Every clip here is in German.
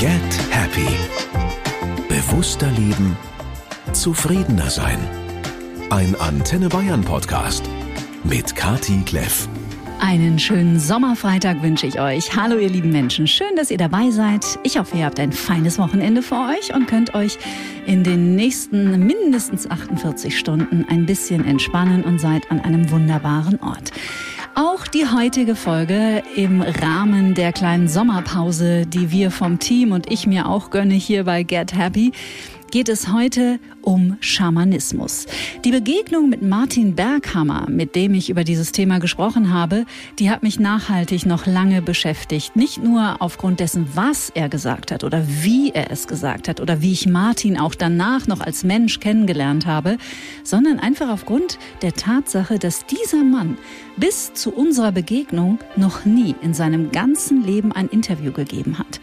Get Happy. Bewusster leben, zufriedener sein. Ein Antenne Bayern Podcast mit Kati Kleff. Einen schönen Sommerfreitag wünsche ich euch. Hallo ihr lieben Menschen, schön, dass ihr dabei seid. Ich hoffe, ihr habt ein feines Wochenende vor euch und könnt euch in den nächsten mindestens 48 Stunden ein bisschen entspannen und seid an einem wunderbaren Ort. Auch die heutige Folge im Rahmen der kleinen Sommerpause, die wir vom Team und ich mir auch gönne hier bei Get Happy, geht es heute um Schamanismus. Die Begegnung mit Martin Berghammer, mit dem ich über dieses Thema gesprochen habe, die hat mich nachhaltig noch lange beschäftigt. Nicht nur aufgrund dessen, was er gesagt hat oder wie er es gesagt hat oder wie ich Martin auch danach noch als Mensch kennengelernt habe, sondern einfach aufgrund der Tatsache, dass dieser Mann bis zu unserer Begegnung noch nie in seinem ganzen Leben ein Interview gegeben hat.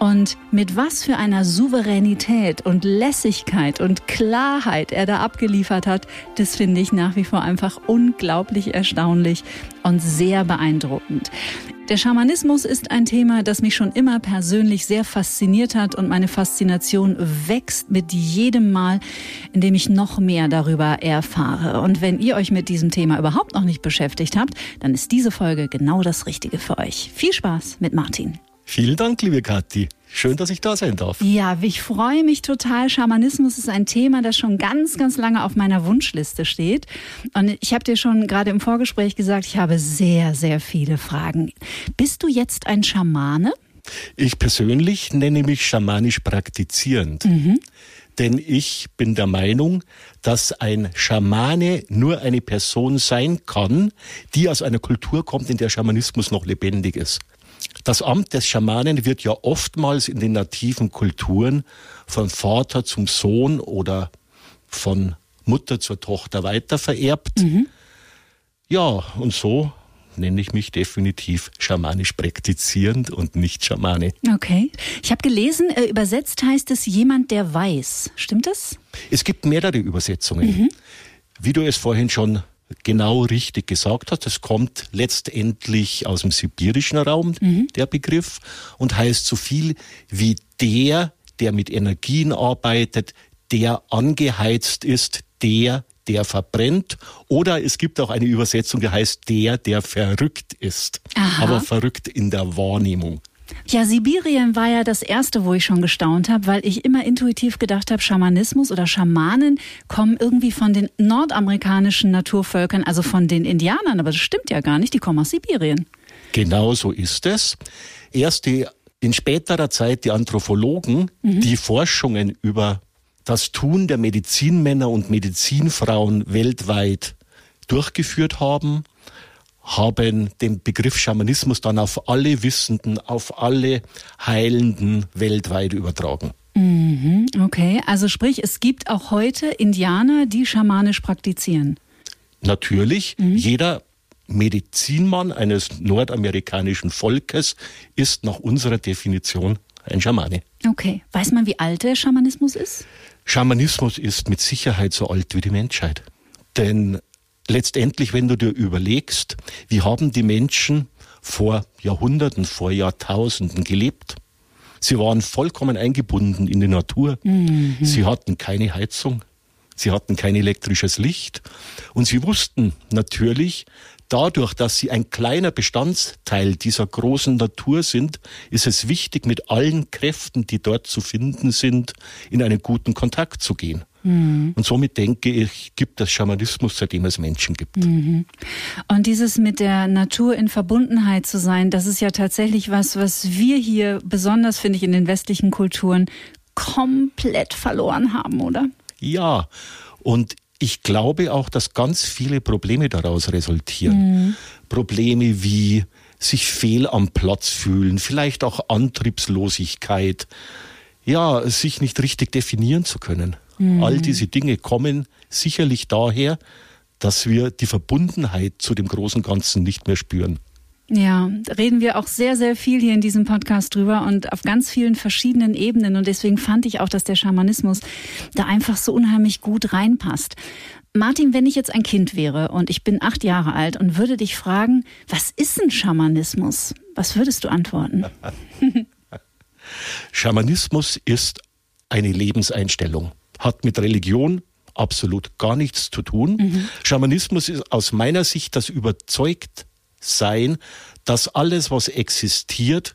Und mit was für einer Souveränität und Lässigkeit und Klarheit er da abgeliefert hat, das finde ich nach wie vor einfach unglaublich erstaunlich und sehr beeindruckend. Der Schamanismus ist ein Thema, das mich schon immer persönlich sehr fasziniert hat und meine Faszination wächst mit jedem Mal, in dem ich noch mehr darüber erfahre. Und wenn ihr euch mit diesem Thema überhaupt noch nicht beschäftigt habt, dann ist diese Folge genau das Richtige für euch. Viel Spaß mit Martin. Vielen Dank, liebe Kathi. Schön, dass ich da sein darf. Ja, ich freue mich total. Schamanismus ist ein Thema, das schon ganz, ganz lange auf meiner Wunschliste steht. Und ich habe dir schon gerade im Vorgespräch gesagt, ich habe sehr, sehr viele Fragen. Bist du jetzt ein Schamane? Ich persönlich nenne mich schamanisch praktizierend. Mhm. Denn ich bin der Meinung, dass ein Schamane nur eine Person sein kann, die aus einer Kultur kommt, in der Schamanismus noch lebendig ist. Das Amt des Schamanen wird ja oftmals in den nativen Kulturen von Vater zum Sohn oder von Mutter zur Tochter weitervererbt. Mhm. Ja, und so nenne ich mich definitiv schamanisch praktizierend und nicht Schamane. Okay. Ich habe gelesen, äh, übersetzt heißt es jemand, der weiß. Stimmt das? Es gibt mehrere Übersetzungen. Mhm. Wie du es vorhin schon genau richtig gesagt hast. Es kommt letztendlich aus dem sibirischen Raum, mhm. der Begriff, und heißt so viel wie der, der mit Energien arbeitet, der angeheizt ist, der, der verbrennt. Oder es gibt auch eine Übersetzung, die heißt der, der verrückt ist. Aha. Aber verrückt in der Wahrnehmung. Ja, Sibirien war ja das erste, wo ich schon gestaunt habe, weil ich immer intuitiv gedacht habe, Schamanismus oder Schamanen kommen irgendwie von den nordamerikanischen Naturvölkern, also von den Indianern. Aber das stimmt ja gar nicht, die kommen aus Sibirien. Genau so ist es. Erst die, in späterer Zeit die Anthropologen, mhm. die Forschungen über das Tun der Medizinmänner und Medizinfrauen weltweit durchgeführt haben haben den Begriff Schamanismus dann auf alle Wissenden, auf alle Heilenden weltweit übertragen. Mhm, okay, also sprich, es gibt auch heute Indianer, die schamanisch praktizieren. Natürlich, mhm. jeder Medizinmann eines nordamerikanischen Volkes ist nach unserer Definition ein Schamane. Okay, weiß man, wie alt der Schamanismus ist? Schamanismus ist mit Sicherheit so alt wie die Menschheit. Denn letztendlich, wenn du dir überlegst, wie haben die Menschen vor Jahrhunderten, vor Jahrtausenden gelebt? Sie waren vollkommen eingebunden in die Natur. Mhm. Sie hatten keine Heizung. Sie hatten kein elektrisches Licht. Und sie wussten natürlich, dadurch, dass sie ein kleiner Bestandteil dieser großen Natur sind, ist es wichtig, mit allen Kräften, die dort zu finden sind, in einen guten Kontakt zu gehen. Mhm. Und somit denke ich, gibt es Schamanismus, seitdem es Menschen gibt. Mhm. Und dieses mit der Natur in Verbundenheit zu sein, das ist ja tatsächlich was, was wir hier besonders, finde ich, in den westlichen Kulturen komplett verloren haben, oder? Ja, und ich glaube auch, dass ganz viele Probleme daraus resultieren. Mhm. Probleme wie sich fehl am Platz fühlen, vielleicht auch Antriebslosigkeit, ja, sich nicht richtig definieren zu können. Mhm. All diese Dinge kommen sicherlich daher, dass wir die Verbundenheit zu dem großen Ganzen nicht mehr spüren. Ja, reden wir auch sehr, sehr viel hier in diesem Podcast drüber und auf ganz vielen verschiedenen Ebenen. Und deswegen fand ich auch, dass der Schamanismus da einfach so unheimlich gut reinpasst. Martin, wenn ich jetzt ein Kind wäre und ich bin acht Jahre alt und würde dich fragen, was ist ein Schamanismus? Was würdest du antworten? Schamanismus ist eine Lebenseinstellung, hat mit Religion absolut gar nichts zu tun. Mhm. Schamanismus ist aus meiner Sicht das Überzeugtsein, dass alles, was existiert,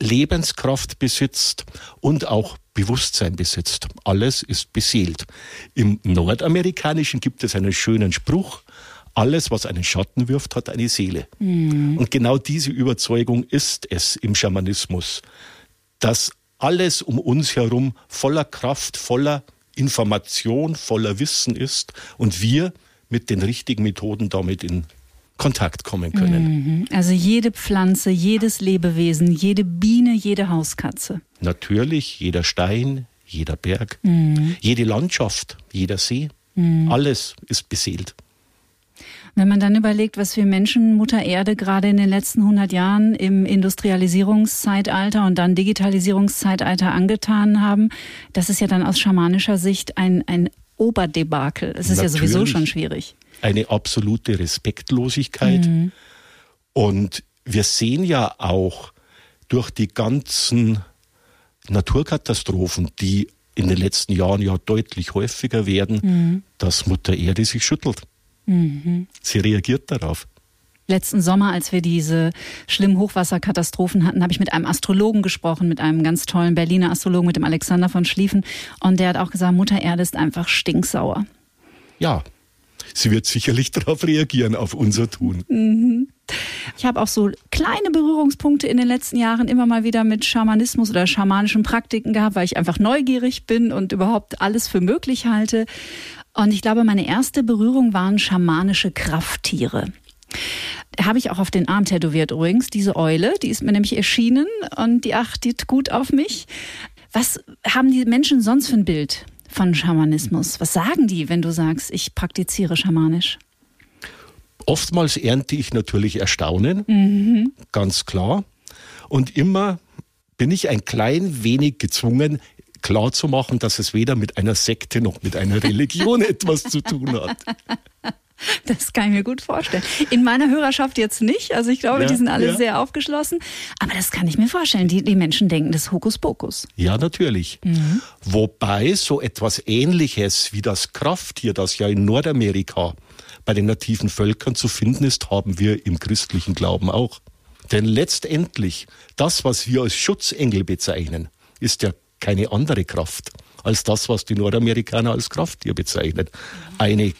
Lebenskraft besitzt und auch Bewusstsein besitzt. Alles ist beseelt. Im Nordamerikanischen gibt es einen schönen Spruch, alles, was einen Schatten wirft, hat eine Seele. Mhm. Und genau diese Überzeugung ist es im Schamanismus, dass alles um uns herum voller Kraft, voller Information, voller Wissen ist und wir mit den richtigen Methoden damit in Kontakt kommen können. Mhm. Also jede Pflanze, jedes Lebewesen, jede Biene, jede Hauskatze. Natürlich, jeder Stein, jeder Berg, mhm. jede Landschaft, jeder See, mhm. alles ist beseelt. Wenn man dann überlegt, was wir Menschen Mutter Erde gerade in den letzten 100 Jahren im Industrialisierungszeitalter und dann Digitalisierungszeitalter angetan haben, das ist ja dann aus schamanischer Sicht ein, ein Oberdebakel. Es ist Natürlich ja sowieso schon schwierig. Eine absolute Respektlosigkeit. Mhm. Und wir sehen ja auch durch die ganzen Naturkatastrophen, die in den letzten Jahren ja deutlich häufiger werden, mhm. dass Mutter Erde sich schüttelt. Mhm. Sie reagiert darauf. Letzten Sommer, als wir diese schlimmen Hochwasserkatastrophen hatten, habe ich mit einem Astrologen gesprochen, mit einem ganz tollen Berliner Astrologen, mit dem Alexander von Schlieffen. Und der hat auch gesagt, Mutter Erde ist einfach stinksauer. Ja, sie wird sicherlich darauf reagieren, auf unser Tun. Mhm. Ich habe auch so kleine Berührungspunkte in den letzten Jahren immer mal wieder mit Schamanismus oder schamanischen Praktiken gehabt, weil ich einfach neugierig bin und überhaupt alles für möglich halte. Und ich glaube, meine erste Berührung waren schamanische Krafttiere. Habe ich auch auf den Arm tätowiert übrigens, diese Eule, die ist mir nämlich erschienen und die achtet gut auf mich. Was haben die Menschen sonst für ein Bild von Schamanismus? Was sagen die, wenn du sagst, ich praktiziere schamanisch? Oftmals ernte ich natürlich Erstaunen, mhm. ganz klar. Und immer bin ich ein klein wenig gezwungen, klar zu machen, dass es weder mit einer Sekte noch mit einer Religion etwas zu tun hat. Das kann ich mir gut vorstellen. In meiner Hörerschaft jetzt nicht. Also ich glaube, ja, die sind alle ja. sehr aufgeschlossen. Aber das kann ich mir vorstellen. Die, die Menschen denken, das ist Hokuspokus. Ja, natürlich. Mhm. Wobei so etwas Ähnliches wie das Krafttier, das ja in Nordamerika bei den nativen Völkern zu finden ist, haben wir im christlichen Glauben auch. Denn letztendlich, das, was wir als Schutzengel bezeichnen, ist ja keine andere Kraft als das, was die Nordamerikaner als Krafttier bezeichnen. Eine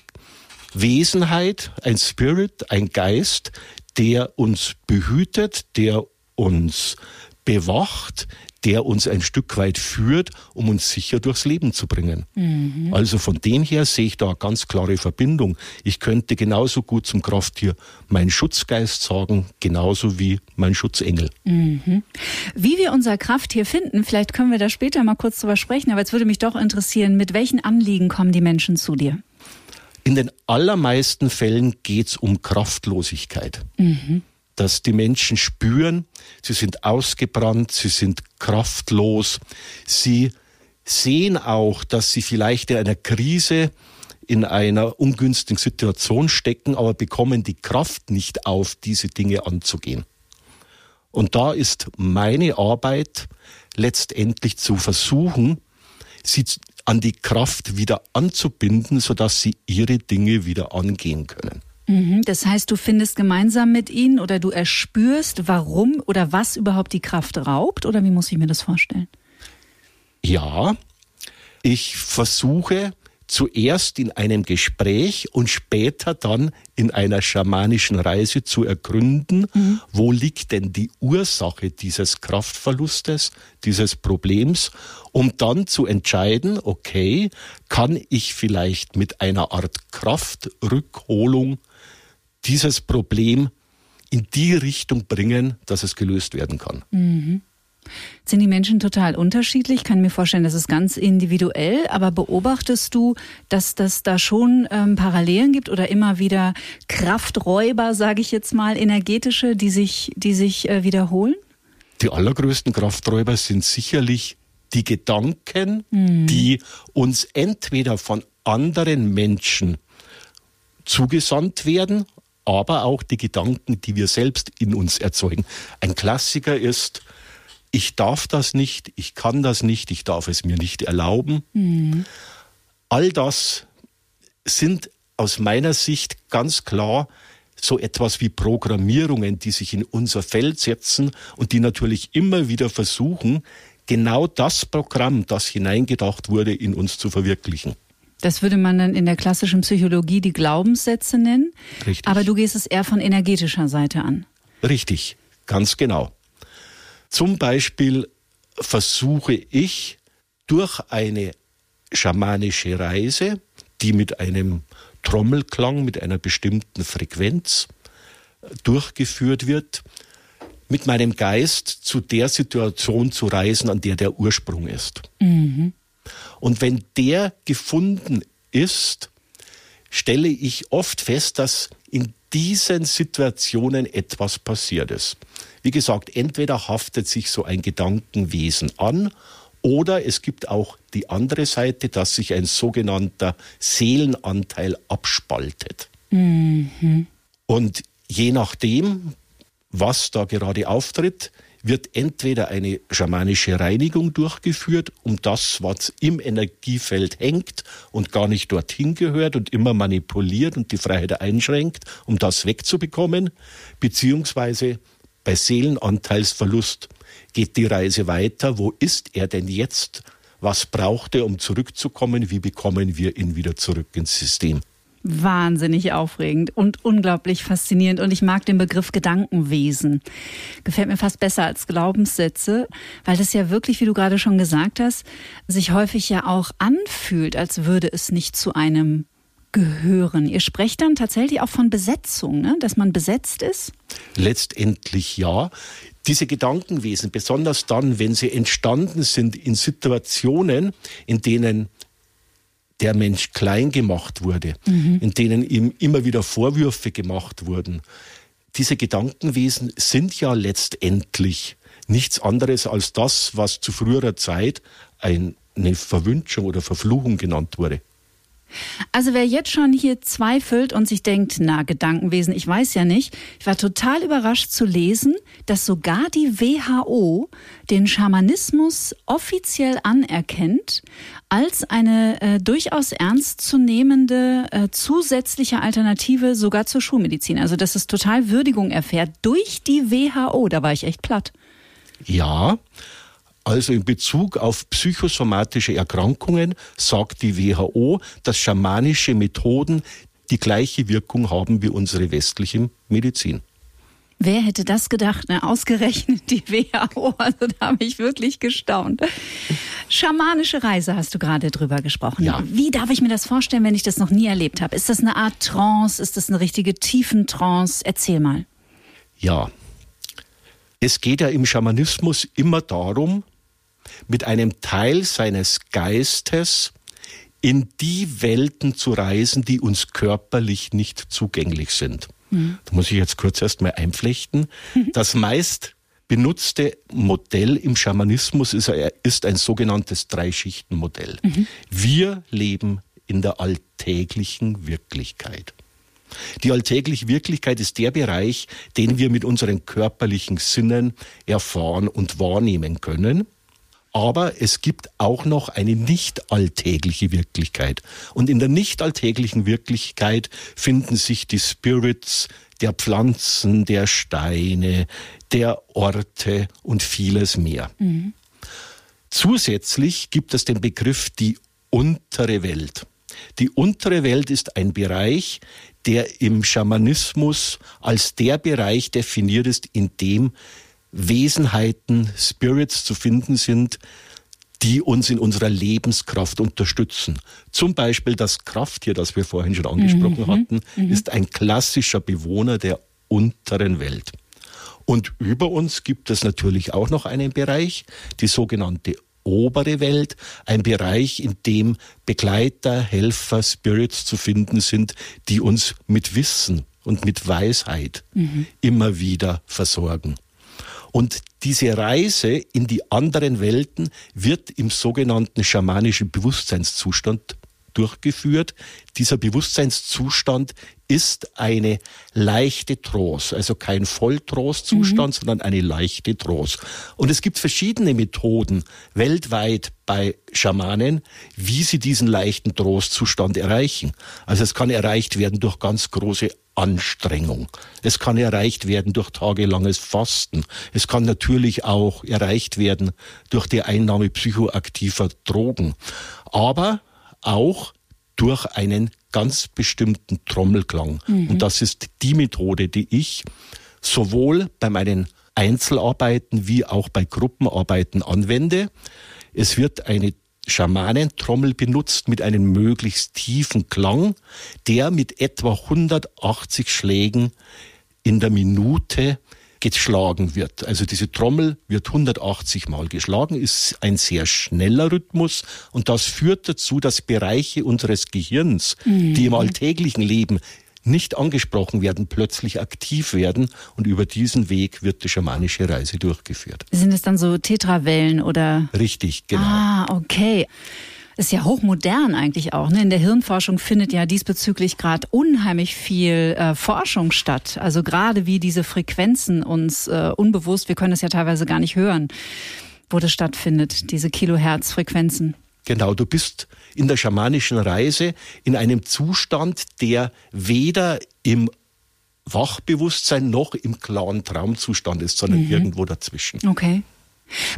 Wesenheit, ein Spirit, ein Geist, der uns behütet, der uns bewacht, der uns ein Stück weit führt, um uns sicher durchs Leben zu bringen. Mhm. Also von dem her sehe ich da eine ganz klare Verbindung. Ich könnte genauso gut zum Krafttier mein Schutzgeist sagen, genauso wie mein Schutzengel. Mhm. Wie wir unser Krafttier finden, vielleicht können wir da später mal kurz drüber sprechen, aber jetzt würde mich doch interessieren, mit welchen Anliegen kommen die Menschen zu dir? In den allermeisten Fällen geht es um Kraftlosigkeit. Mhm dass die Menschen spüren, sie sind ausgebrannt, sie sind kraftlos, sie sehen auch, dass sie vielleicht in einer Krise, in einer ungünstigen Situation stecken, aber bekommen die Kraft nicht auf, diese Dinge anzugehen. Und da ist meine Arbeit letztendlich zu versuchen, sie an die Kraft wieder anzubinden, sodass sie ihre Dinge wieder angehen können. Mhm, das heißt, du findest gemeinsam mit ihnen oder du erspürst, warum oder was überhaupt die Kraft raubt? Oder wie muss ich mir das vorstellen? Ja, ich versuche zuerst in einem Gespräch und später dann in einer schamanischen Reise zu ergründen, mhm. wo liegt denn die Ursache dieses Kraftverlustes, dieses Problems, um dann zu entscheiden, okay, kann ich vielleicht mit einer Art Kraftrückholung dieses Problem in die Richtung bringen, dass es gelöst werden kann. Mhm. Sind die Menschen total unterschiedlich? Ich kann mir vorstellen, das ist ganz individuell, aber beobachtest du, dass das da schon ähm, Parallelen gibt oder immer wieder Krafträuber, sage ich jetzt mal, energetische, die sich, die sich äh, wiederholen? Die allergrößten Krafträuber sind sicherlich die Gedanken, mhm. die uns entweder von anderen Menschen zugesandt werden aber auch die Gedanken, die wir selbst in uns erzeugen. Ein Klassiker ist, ich darf das nicht, ich kann das nicht, ich darf es mir nicht erlauben. Mhm. All das sind aus meiner Sicht ganz klar so etwas wie Programmierungen, die sich in unser Feld setzen und die natürlich immer wieder versuchen, genau das Programm, das hineingedacht wurde, in uns zu verwirklichen. Das würde man dann in der klassischen Psychologie die Glaubenssätze nennen. Richtig. Aber du gehst es eher von energetischer Seite an. Richtig, ganz genau. Zum Beispiel versuche ich durch eine schamanische Reise, die mit einem Trommelklang, mit einer bestimmten Frequenz durchgeführt wird, mit meinem Geist zu der Situation zu reisen, an der der Ursprung ist. Mhm. Und wenn der gefunden ist, stelle ich oft fest, dass in diesen Situationen etwas passiert ist. Wie gesagt, entweder haftet sich so ein Gedankenwesen an oder es gibt auch die andere Seite, dass sich ein sogenannter Seelenanteil abspaltet. Mhm. Und je nachdem, was da gerade auftritt, wird entweder eine schamanische Reinigung durchgeführt, um das, was im Energiefeld hängt und gar nicht dorthin gehört und immer manipuliert und die Freiheit einschränkt, um das wegzubekommen, beziehungsweise bei Seelenanteilsverlust geht die Reise weiter. Wo ist er denn jetzt? Was braucht er, um zurückzukommen? Wie bekommen wir ihn wieder zurück ins System? Wahnsinnig aufregend und unglaublich faszinierend. Und ich mag den Begriff Gedankenwesen. Gefällt mir fast besser als Glaubenssätze, weil das ja wirklich, wie du gerade schon gesagt hast, sich häufig ja auch anfühlt, als würde es nicht zu einem gehören. Ihr sprecht dann tatsächlich auch von Besetzung, ne? dass man besetzt ist? Letztendlich ja. Diese Gedankenwesen, besonders dann, wenn sie entstanden sind in Situationen, in denen der Mensch klein gemacht wurde, mhm. in denen ihm immer wieder Vorwürfe gemacht wurden. Diese Gedankenwesen sind ja letztendlich nichts anderes als das, was zu früherer Zeit eine Verwünschung oder Verfluchung genannt wurde. Also wer jetzt schon hier zweifelt und sich denkt, na, Gedankenwesen, ich weiß ja nicht, ich war total überrascht zu lesen, dass sogar die WHO den Schamanismus offiziell anerkennt als eine äh, durchaus ernstzunehmende äh, zusätzliche Alternative sogar zur Schulmedizin. Also dass es total Würdigung erfährt durch die WHO. Da war ich echt platt. Ja, also in Bezug auf psychosomatische Erkrankungen sagt die WHO, dass schamanische Methoden die gleiche Wirkung haben wie unsere westliche Medizin. Wer hätte das gedacht? Ne? Ausgerechnet die WHO. Also da habe ich wirklich gestaunt. Schamanische Reise hast du gerade drüber gesprochen. Ja. Wie darf ich mir das vorstellen, wenn ich das noch nie erlebt habe? Ist das eine Art Trance? Ist das eine richtige Tiefentrance? Erzähl mal. Ja. Es geht ja im Schamanismus immer darum, mit einem Teil seines Geistes in die Welten zu reisen, die uns körperlich nicht zugänglich sind. Mhm. Da muss ich jetzt kurz erst mal einflechten. Das meist benutzte Modell im Schamanismus ist, ist ein sogenanntes Dreischichtenmodell. Mhm. Wir leben in der alltäglichen Wirklichkeit. Die alltägliche Wirklichkeit ist der Bereich, den wir mit unseren körperlichen Sinnen erfahren und wahrnehmen können. Aber es gibt auch noch eine nicht alltägliche Wirklichkeit. Und in der nicht alltäglichen Wirklichkeit finden sich die Spirits der Pflanzen, der Steine, der Orte und vieles mehr. Mhm. Zusätzlich gibt es den Begriff die untere Welt. Die untere Welt ist ein Bereich, der im Schamanismus als der Bereich definiert ist, in dem Wesenheiten, Spirits zu finden sind, die uns in unserer Lebenskraft unterstützen. Zum Beispiel das Krafttier, das wir vorhin schon angesprochen mhm. hatten, mhm. ist ein klassischer Bewohner der unteren Welt. Und über uns gibt es natürlich auch noch einen Bereich, die sogenannte obere Welt, ein Bereich, in dem Begleiter, Helfer, Spirits zu finden sind, die uns mit Wissen und mit Weisheit mhm. immer wieder versorgen. Und diese Reise in die anderen Welten wird im sogenannten schamanischen Bewusstseinszustand durchgeführt. Dieser Bewusstseinszustand ist eine leichte Trance, also kein Volltrance-Zustand, mhm. sondern eine leichte Trance. Und es gibt verschiedene Methoden weltweit bei Schamanen, wie sie diesen leichten Trance-Zustand erreichen. Also es kann erreicht werden durch ganz große Anstrengung. Es kann erreicht werden durch tagelanges Fasten. Es kann natürlich auch erreicht werden durch die Einnahme psychoaktiver Drogen. Aber auch durch einen ganz bestimmten Trommelklang. Mhm. Und das ist die Methode, die ich sowohl bei meinen Einzelarbeiten wie auch bei Gruppenarbeiten anwende. Es wird eine Schamanentrommel benutzt mit einem möglichst tiefen Klang, der mit etwa 180 Schlägen in der Minute geschlagen wird. Also diese Trommel wird 180 Mal geschlagen, ist ein sehr schneller Rhythmus und das führt dazu, dass Bereiche unseres Gehirns, mhm. die im alltäglichen Leben nicht angesprochen werden, plötzlich aktiv werden und über diesen Weg wird die schamanische Reise durchgeführt. Sind es dann so Tetrawellen oder? Richtig, genau. Ah, okay. Ist ja hochmodern eigentlich auch. Ne? In der Hirnforschung findet ja diesbezüglich gerade unheimlich viel äh, Forschung statt. Also gerade wie diese Frequenzen uns äh, unbewusst, wir können es ja teilweise gar nicht hören, wo das stattfindet, diese Kilohertz-Frequenzen. Genau, du bist in der schamanischen Reise in einem Zustand, der weder im Wachbewusstsein noch im klaren Traumzustand ist, sondern mhm. irgendwo dazwischen. Okay.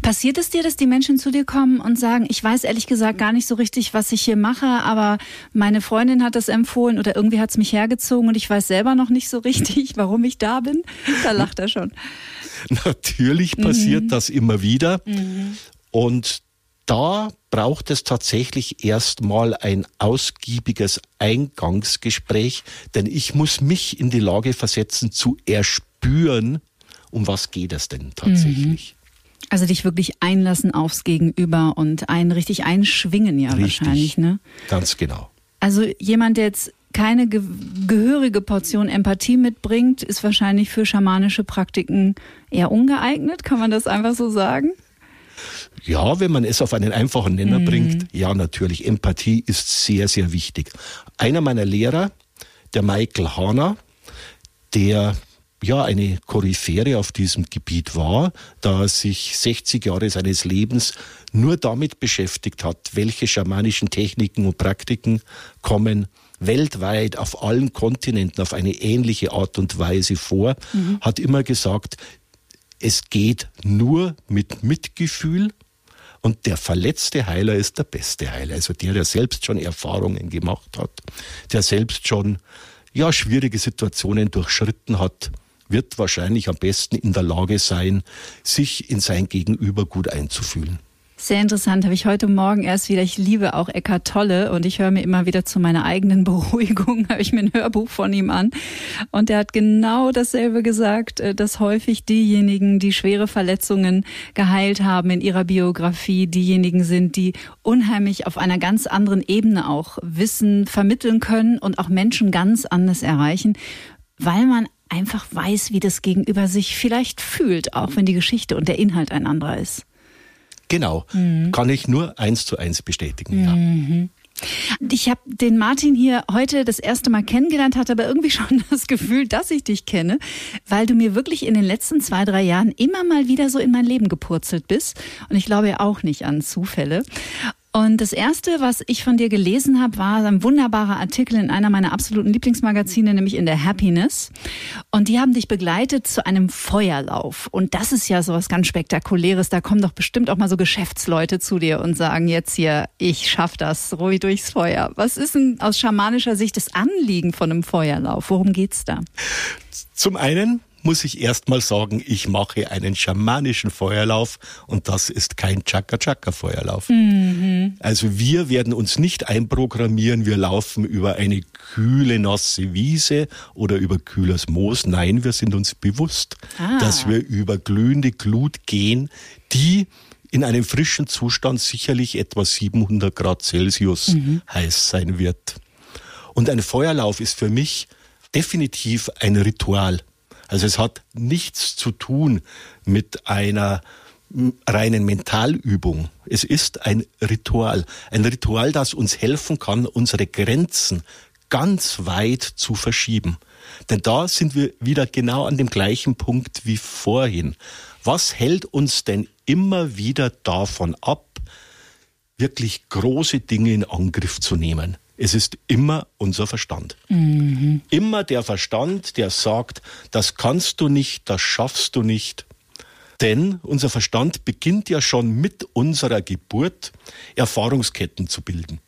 Passiert es dir, dass die Menschen zu dir kommen und sagen, ich weiß ehrlich gesagt gar nicht so richtig, was ich hier mache, aber meine Freundin hat das empfohlen oder irgendwie hat es mich hergezogen und ich weiß selber noch nicht so richtig, warum ich da bin? Da lacht er schon. Natürlich passiert mhm. das immer wieder. Mhm. Und da braucht es tatsächlich erstmal ein ausgiebiges Eingangsgespräch, denn ich muss mich in die Lage versetzen zu erspüren, um was geht es denn tatsächlich. Mhm. Also dich wirklich einlassen aufs Gegenüber und einen richtig einschwingen ja richtig, wahrscheinlich, ne? Ganz genau. Also jemand, der jetzt keine ge gehörige Portion Empathie mitbringt, ist wahrscheinlich für schamanische Praktiken eher ungeeignet, kann man das einfach so sagen? Ja, wenn man es auf einen einfachen Nenner mhm. bringt, ja natürlich, Empathie ist sehr, sehr wichtig. Einer meiner Lehrer, der Michael Hahner, der ja eine Koryphäre auf diesem Gebiet war, da er sich 60 Jahre seines Lebens nur damit beschäftigt hat, welche schamanischen Techniken und Praktiken kommen weltweit auf allen Kontinenten auf eine ähnliche Art und Weise vor, mhm. hat immer gesagt, es geht nur mit Mitgefühl und der verletzte Heiler ist der beste Heiler. Also der, der selbst schon Erfahrungen gemacht hat, der selbst schon ja, schwierige Situationen durchschritten hat, wird wahrscheinlich am besten in der Lage sein, sich in sein Gegenüber gut einzufühlen. Sehr interessant, habe ich heute Morgen erst wieder. Ich liebe auch Eckart Tolle und ich höre mir immer wieder zu meiner eigenen Beruhigung, habe ich mir ein Hörbuch von ihm an. Und er hat genau dasselbe gesagt, äh, dass häufig diejenigen, die schwere Verletzungen geheilt haben in ihrer Biografie, diejenigen sind, die unheimlich auf einer ganz anderen Ebene auch Wissen vermitteln können und auch Menschen ganz anders erreichen, weil man einfach weiß, wie das Gegenüber sich vielleicht fühlt, auch wenn die Geschichte und der Inhalt ein anderer ist. Genau, mhm. kann ich nur eins zu eins bestätigen. Ja. Mhm. Ich habe den Martin hier heute das erste Mal kennengelernt, hatte aber irgendwie schon das Gefühl, dass ich dich kenne, weil du mir wirklich in den letzten zwei, drei Jahren immer mal wieder so in mein Leben gepurzelt bist. Und ich glaube ja auch nicht an Zufälle. Und das erste, was ich von dir gelesen habe, war ein wunderbarer Artikel in einer meiner absoluten Lieblingsmagazine, nämlich in der Happiness. Und die haben dich begleitet zu einem Feuerlauf. Und das ist ja sowas ganz Spektakuläres. Da kommen doch bestimmt auch mal so Geschäftsleute zu dir und sagen jetzt hier, ich schaff das, ruhig durchs Feuer. Was ist denn aus schamanischer Sicht das Anliegen von einem Feuerlauf? Worum geht's da? Zum einen muss ich erst mal sagen, ich mache einen schamanischen Feuerlauf und das ist kein Chaka-Chaka-Feuerlauf. Mhm. Also wir werden uns nicht einprogrammieren, wir laufen über eine kühle, nasse Wiese oder über kühles Moos. Nein, wir sind uns bewusst, ah. dass wir über glühende Glut gehen, die in einem frischen Zustand sicherlich etwa 700 Grad Celsius mhm. heiß sein wird. Und ein Feuerlauf ist für mich definitiv ein Ritual. Also es hat nichts zu tun mit einer reinen Mentalübung. Es ist ein Ritual. Ein Ritual, das uns helfen kann, unsere Grenzen ganz weit zu verschieben. Denn da sind wir wieder genau an dem gleichen Punkt wie vorhin. Was hält uns denn immer wieder davon ab, wirklich große Dinge in Angriff zu nehmen? Es ist immer unser Verstand. Mhm. Immer der Verstand, der sagt, das kannst du nicht, das schaffst du nicht. Denn unser Verstand beginnt ja schon mit unserer Geburt Erfahrungsketten zu bilden.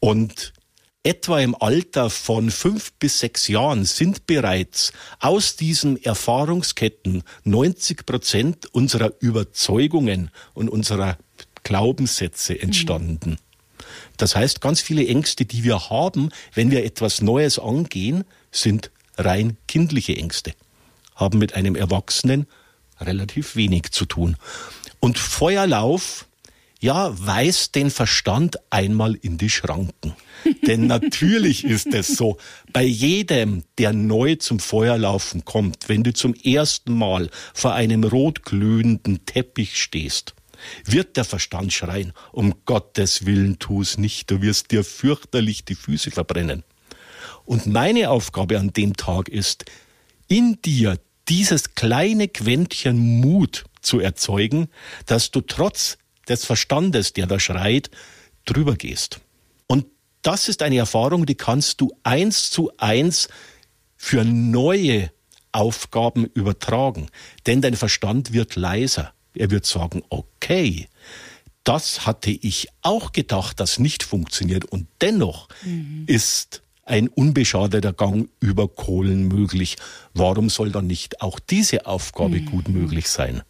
Und etwa im Alter von fünf bis sechs Jahren sind bereits aus diesen Erfahrungsketten 90 Prozent unserer Überzeugungen und unserer Glaubenssätze entstanden. Mhm. Das heißt, ganz viele Ängste, die wir haben, wenn wir etwas Neues angehen, sind rein kindliche Ängste, haben mit einem Erwachsenen relativ wenig zu tun. Und Feuerlauf, ja, weist den Verstand einmal in die Schranken. Denn natürlich ist es so, bei jedem, der neu zum Feuerlaufen kommt, wenn du zum ersten Mal vor einem rotglühenden Teppich stehst, wird der Verstand schreien, um Gottes Willen tu's nicht, du wirst dir fürchterlich die Füße verbrennen. Und meine Aufgabe an dem Tag ist, in dir dieses kleine Quäntchen Mut zu erzeugen, dass du trotz des Verstandes, der da schreit, drüber gehst. Und das ist eine Erfahrung, die kannst du eins zu eins für neue Aufgaben übertragen. Denn dein Verstand wird leiser. Er wird sagen, okay, das hatte ich auch gedacht, das nicht funktioniert. Und dennoch mhm. ist ein unbeschadeter Gang über Kohlen möglich. Warum soll dann nicht auch diese Aufgabe mhm. gut möglich sein?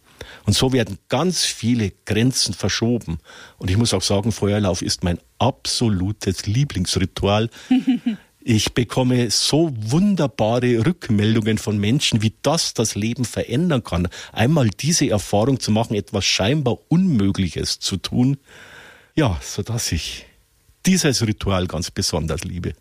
Und so werden ganz viele Grenzen verschoben. Und ich muss auch sagen, Feuerlauf ist mein absolutes Lieblingsritual. Ich bekomme so wunderbare Rückmeldungen von Menschen, wie das das Leben verändern kann. Einmal diese Erfahrung zu machen, etwas scheinbar Unmögliches zu tun. Ja, so dass ich dieses Ritual ganz besonders liebe.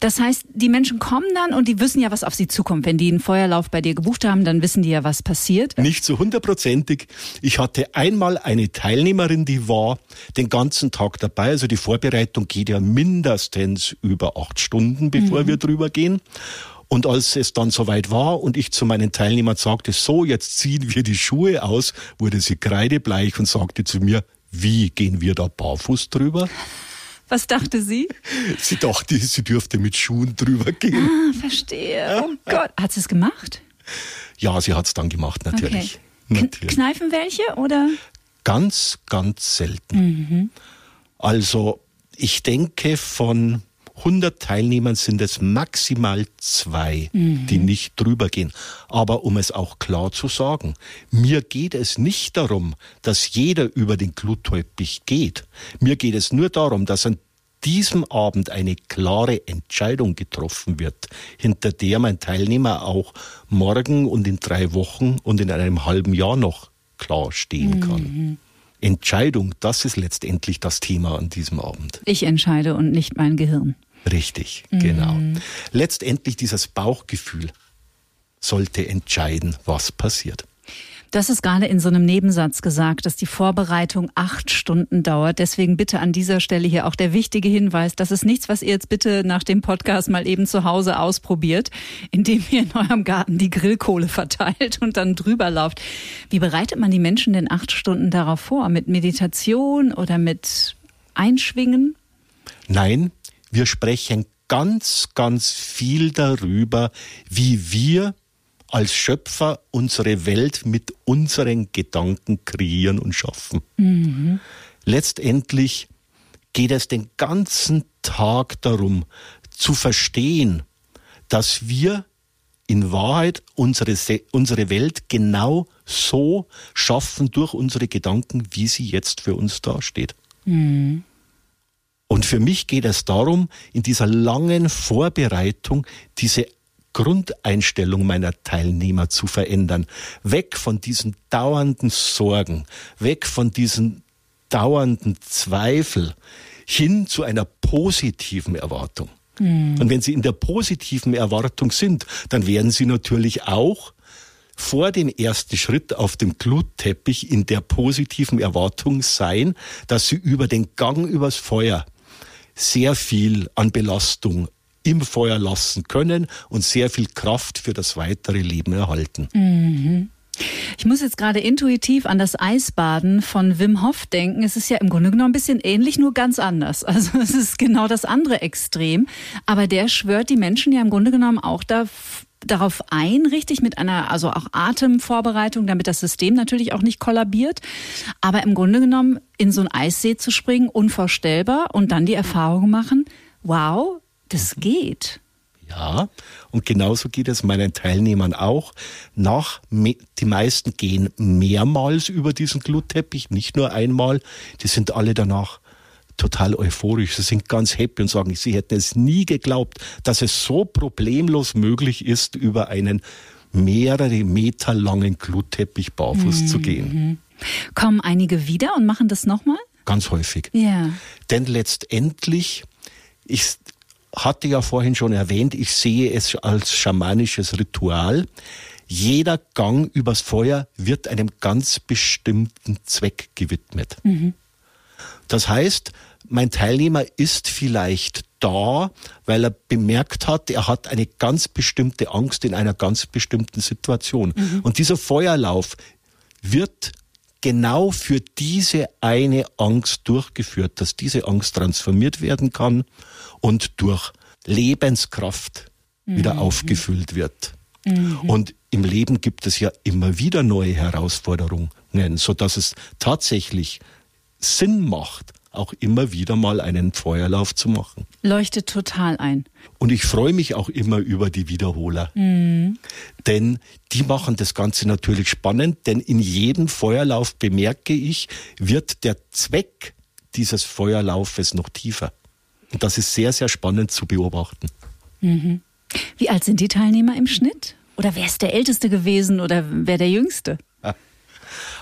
Das heißt, die Menschen kommen dann und die wissen ja, was auf sie zukommt. Wenn die einen Feuerlauf bei dir gebucht haben, dann wissen die ja, was passiert. Nicht so hundertprozentig. Ich hatte einmal eine Teilnehmerin, die war den ganzen Tag dabei. Also die Vorbereitung geht ja mindestens über acht Stunden, bevor mhm. wir drüber gehen. Und als es dann soweit war und ich zu meinen Teilnehmern sagte, so, jetzt ziehen wir die Schuhe aus, wurde sie kreidebleich und sagte zu mir, wie gehen wir da barfuß drüber? Was dachte sie? Sie dachte, sie dürfte mit Schuhen drüber gehen. Ah, verstehe. Oh Gott. Hat sie es gemacht? Ja, sie hat es dann gemacht, natürlich. Okay. natürlich. Kneifen welche oder? Ganz, ganz selten. Mhm. Also, ich denke, von 100 Teilnehmern sind es maximal zwei, mhm. die nicht drüber gehen. Aber um es auch klar zu sagen, mir geht es nicht darum, dass jeder über den Glutteppich geht. Mir geht es nur darum, dass an diesem Abend eine klare Entscheidung getroffen wird, hinter der mein Teilnehmer auch morgen und in drei Wochen und in einem halben Jahr noch klar stehen kann. Mhm. Entscheidung, das ist letztendlich das Thema an diesem Abend. Ich entscheide und nicht mein Gehirn. Richtig, mhm. genau. Letztendlich dieses Bauchgefühl sollte entscheiden, was passiert. Das ist gerade in so einem Nebensatz gesagt, dass die Vorbereitung acht Stunden dauert. Deswegen bitte an dieser Stelle hier auch der wichtige Hinweis, das ist nichts, was ihr jetzt bitte nach dem Podcast mal eben zu Hause ausprobiert, indem ihr in eurem Garten die Grillkohle verteilt und dann drüber lauft. Wie bereitet man die Menschen denn acht Stunden darauf vor? Mit Meditation oder mit Einschwingen? Nein, wir sprechen ganz, ganz viel darüber, wie wir als Schöpfer unsere Welt mit unseren Gedanken kreieren und schaffen. Mhm. Letztendlich geht es den ganzen Tag darum, zu verstehen, dass wir in Wahrheit unsere, unsere Welt genau so schaffen durch unsere Gedanken, wie sie jetzt für uns dasteht. Mhm. Und für mich geht es darum, in dieser langen Vorbereitung diese Grundeinstellung meiner Teilnehmer zu verändern. Weg von diesen dauernden Sorgen, weg von diesen dauernden Zweifel hin zu einer positiven Erwartung. Mhm. Und wenn Sie in der positiven Erwartung sind, dann werden Sie natürlich auch vor dem ersten Schritt auf dem Glutteppich in der positiven Erwartung sein, dass sie über den Gang übers Feuer sehr viel an Belastung im Feuer lassen können und sehr viel Kraft für das weitere Leben erhalten. Mhm. Ich muss jetzt gerade intuitiv an das Eisbaden von Wim Hof denken. Es ist ja im Grunde genommen ein bisschen ähnlich, nur ganz anders. Also es ist genau das andere Extrem. Aber der schwört die Menschen ja im Grunde genommen auch da, darauf ein, richtig mit einer, also auch Atemvorbereitung, damit das System natürlich auch nicht kollabiert. Aber im Grunde genommen in so ein Eissee zu springen, unvorstellbar und dann die Erfahrung machen, wow, das geht. Ja, und genauso geht es meinen Teilnehmern auch. Nach, die meisten gehen mehrmals über diesen Glutteppich, nicht nur einmal. Die sind alle danach total euphorisch. Sie sind ganz happy und sagen, sie hätten es nie geglaubt, dass es so problemlos möglich ist, über einen mehrere Meter langen Glutteppich barfuß mhm. zu gehen. Kommen einige wieder und machen das nochmal? Ganz häufig. Ja. Denn letztendlich, ich hatte ja vorhin schon erwähnt, ich sehe es als schamanisches Ritual. Jeder Gang übers Feuer wird einem ganz bestimmten Zweck gewidmet. Mhm. Das heißt, mein Teilnehmer ist vielleicht da, weil er bemerkt hat, er hat eine ganz bestimmte Angst in einer ganz bestimmten Situation. Mhm. Und dieser Feuerlauf wird genau für diese eine Angst durchgeführt, dass diese Angst transformiert werden kann und durch Lebenskraft mhm. wieder aufgefüllt wird. Mhm. Und im Leben gibt es ja immer wieder neue Herausforderungen, so dass es tatsächlich Sinn macht, auch immer wieder mal einen Feuerlauf zu machen. Leuchtet total ein. Und ich freue mich auch immer über die Wiederholer. Mhm. Denn die machen das Ganze natürlich spannend, denn in jedem Feuerlauf bemerke ich, wird der Zweck dieses Feuerlaufes noch tiefer. Und das ist sehr, sehr spannend zu beobachten. Mhm. Wie alt sind die Teilnehmer im Schnitt? Oder wer ist der Älteste gewesen oder wer der Jüngste?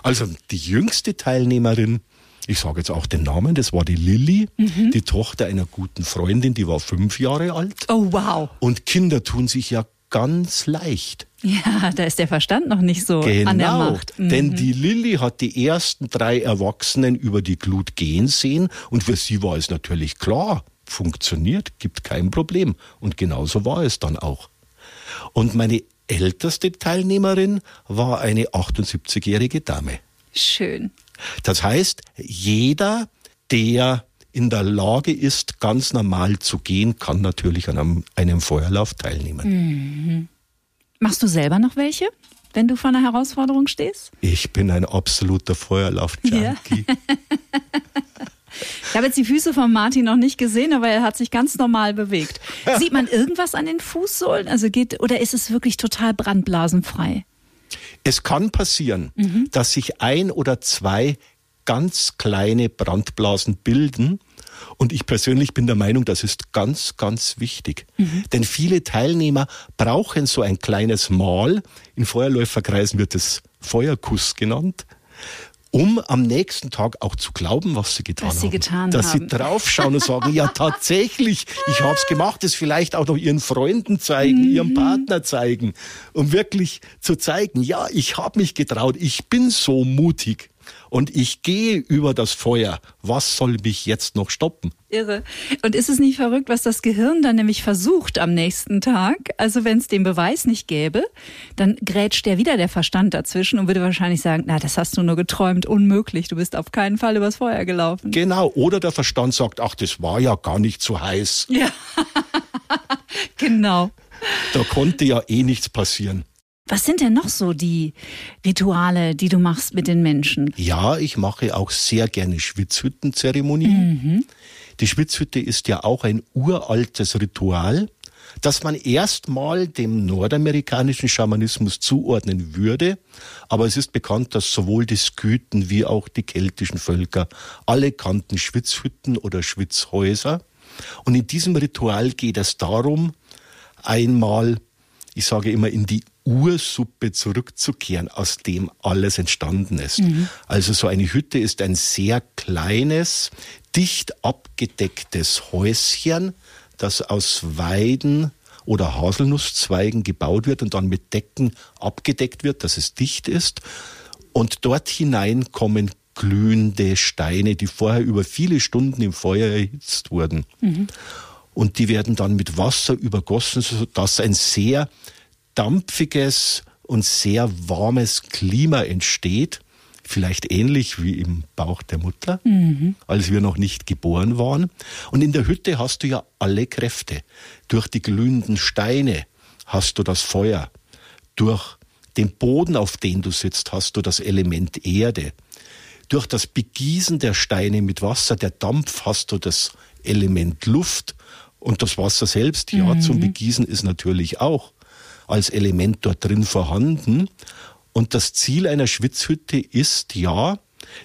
Also die jüngste Teilnehmerin, ich sage jetzt auch den Namen, das war die Lilly, mhm. die Tochter einer guten Freundin, die war fünf Jahre alt. Oh wow. Und Kinder tun sich ja ganz leicht. Ja, da ist der Verstand noch nicht so genau, an der genau, Macht. Mhm. Denn die Lilly hat die ersten drei Erwachsenen über die Glut gehen sehen und für sie war es natürlich klar, funktioniert, gibt kein Problem. Und genauso war es dann auch. Und meine älteste Teilnehmerin war eine 78-jährige Dame. Schön. Das heißt, jeder, der in der Lage ist, ganz normal zu gehen, kann natürlich an einem, einem Feuerlauf teilnehmen. Mhm. Machst du selber noch welche, wenn du vor einer Herausforderung stehst? Ich bin ein absoluter Feuerlauf-Junkie. Ja. Ich habe jetzt die Füße von Martin noch nicht gesehen, aber er hat sich ganz normal bewegt. Sieht man irgendwas an den Fußsohlen? Also geht, oder ist es wirklich total brandblasenfrei? Es kann passieren, mhm. dass sich ein oder zwei ganz kleine Brandblasen bilden. Und ich persönlich bin der Meinung, das ist ganz, ganz wichtig. Mhm. Denn viele Teilnehmer brauchen so ein kleines Mal. In Feuerläuferkreisen wird es Feuerkuss genannt um am nächsten Tag auch zu glauben, was sie getan was sie Getan Dass haben. sie draufschauen und sagen, ja tatsächlich, ich habe es gemacht, das vielleicht auch noch ihren Freunden zeigen, mhm. ihrem Partner zeigen, um wirklich zu zeigen, ja, ich habe mich getraut, ich bin so mutig und ich gehe über das Feuer. Was soll mich jetzt noch stoppen? Irre. Und ist es nicht verrückt, was das Gehirn dann nämlich versucht am nächsten Tag? Also wenn es den Beweis nicht gäbe, dann grätscht der wieder der Verstand dazwischen und würde wahrscheinlich sagen, na, das hast du nur geträumt, unmöglich, du bist auf keinen Fall übers Feuer gelaufen. Genau, oder der Verstand sagt, ach, das war ja gar nicht so heiß. Ja, genau. Da konnte ja eh nichts passieren. Was sind denn noch so die Rituale, die du machst mit den Menschen? Ja, ich mache auch sehr gerne Schwitzhüttenzeremonien. Mhm. Die Schwitzhütte ist ja auch ein uraltes Ritual, das man erstmal dem nordamerikanischen Schamanismus zuordnen würde. Aber es ist bekannt, dass sowohl die Skythen wie auch die keltischen Völker alle kannten Schwitzhütten oder Schwitzhäuser. Und in diesem Ritual geht es darum, einmal, ich sage immer, in die Ursuppe zurückzukehren, aus dem alles entstanden ist. Mhm. Also so eine Hütte ist ein sehr kleines, dicht abgedecktes Häuschen, das aus Weiden oder Haselnusszweigen gebaut wird und dann mit Decken abgedeckt wird, dass es dicht ist. Und dort hinein kommen glühende Steine, die vorher über viele Stunden im Feuer erhitzt wurden. Mhm. Und die werden dann mit Wasser übergossen, sodass ein sehr dampfiges und sehr warmes Klima entsteht. Vielleicht ähnlich wie im Bauch der Mutter, mhm. als wir noch nicht geboren waren. Und in der Hütte hast du ja alle Kräfte. Durch die glühenden Steine hast du das Feuer. Durch den Boden, auf den du sitzt, hast du das Element Erde. Durch das Begießen der Steine mit Wasser, der Dampf, hast du das Element Luft. Und das Wasser selbst, ja, mhm. zum Begießen ist natürlich auch als Element dort drin vorhanden. Und das Ziel einer Schwitzhütte ist ja,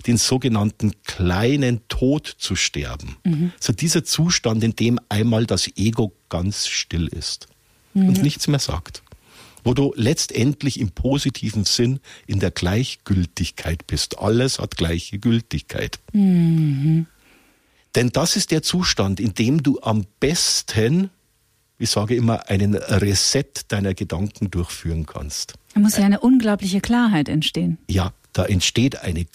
den sogenannten kleinen Tod zu sterben. Mhm. So dieser Zustand, in dem einmal das Ego ganz still ist mhm. und nichts mehr sagt. Wo du letztendlich im positiven Sinn in der Gleichgültigkeit bist. Alles hat gleiche Gültigkeit. Mhm. Denn das ist der Zustand, in dem du am besten ich sage immer, einen Reset deiner Gedanken durchführen kannst. Da muss ja eine unglaubliche Klarheit entstehen. Ja, da entsteht eine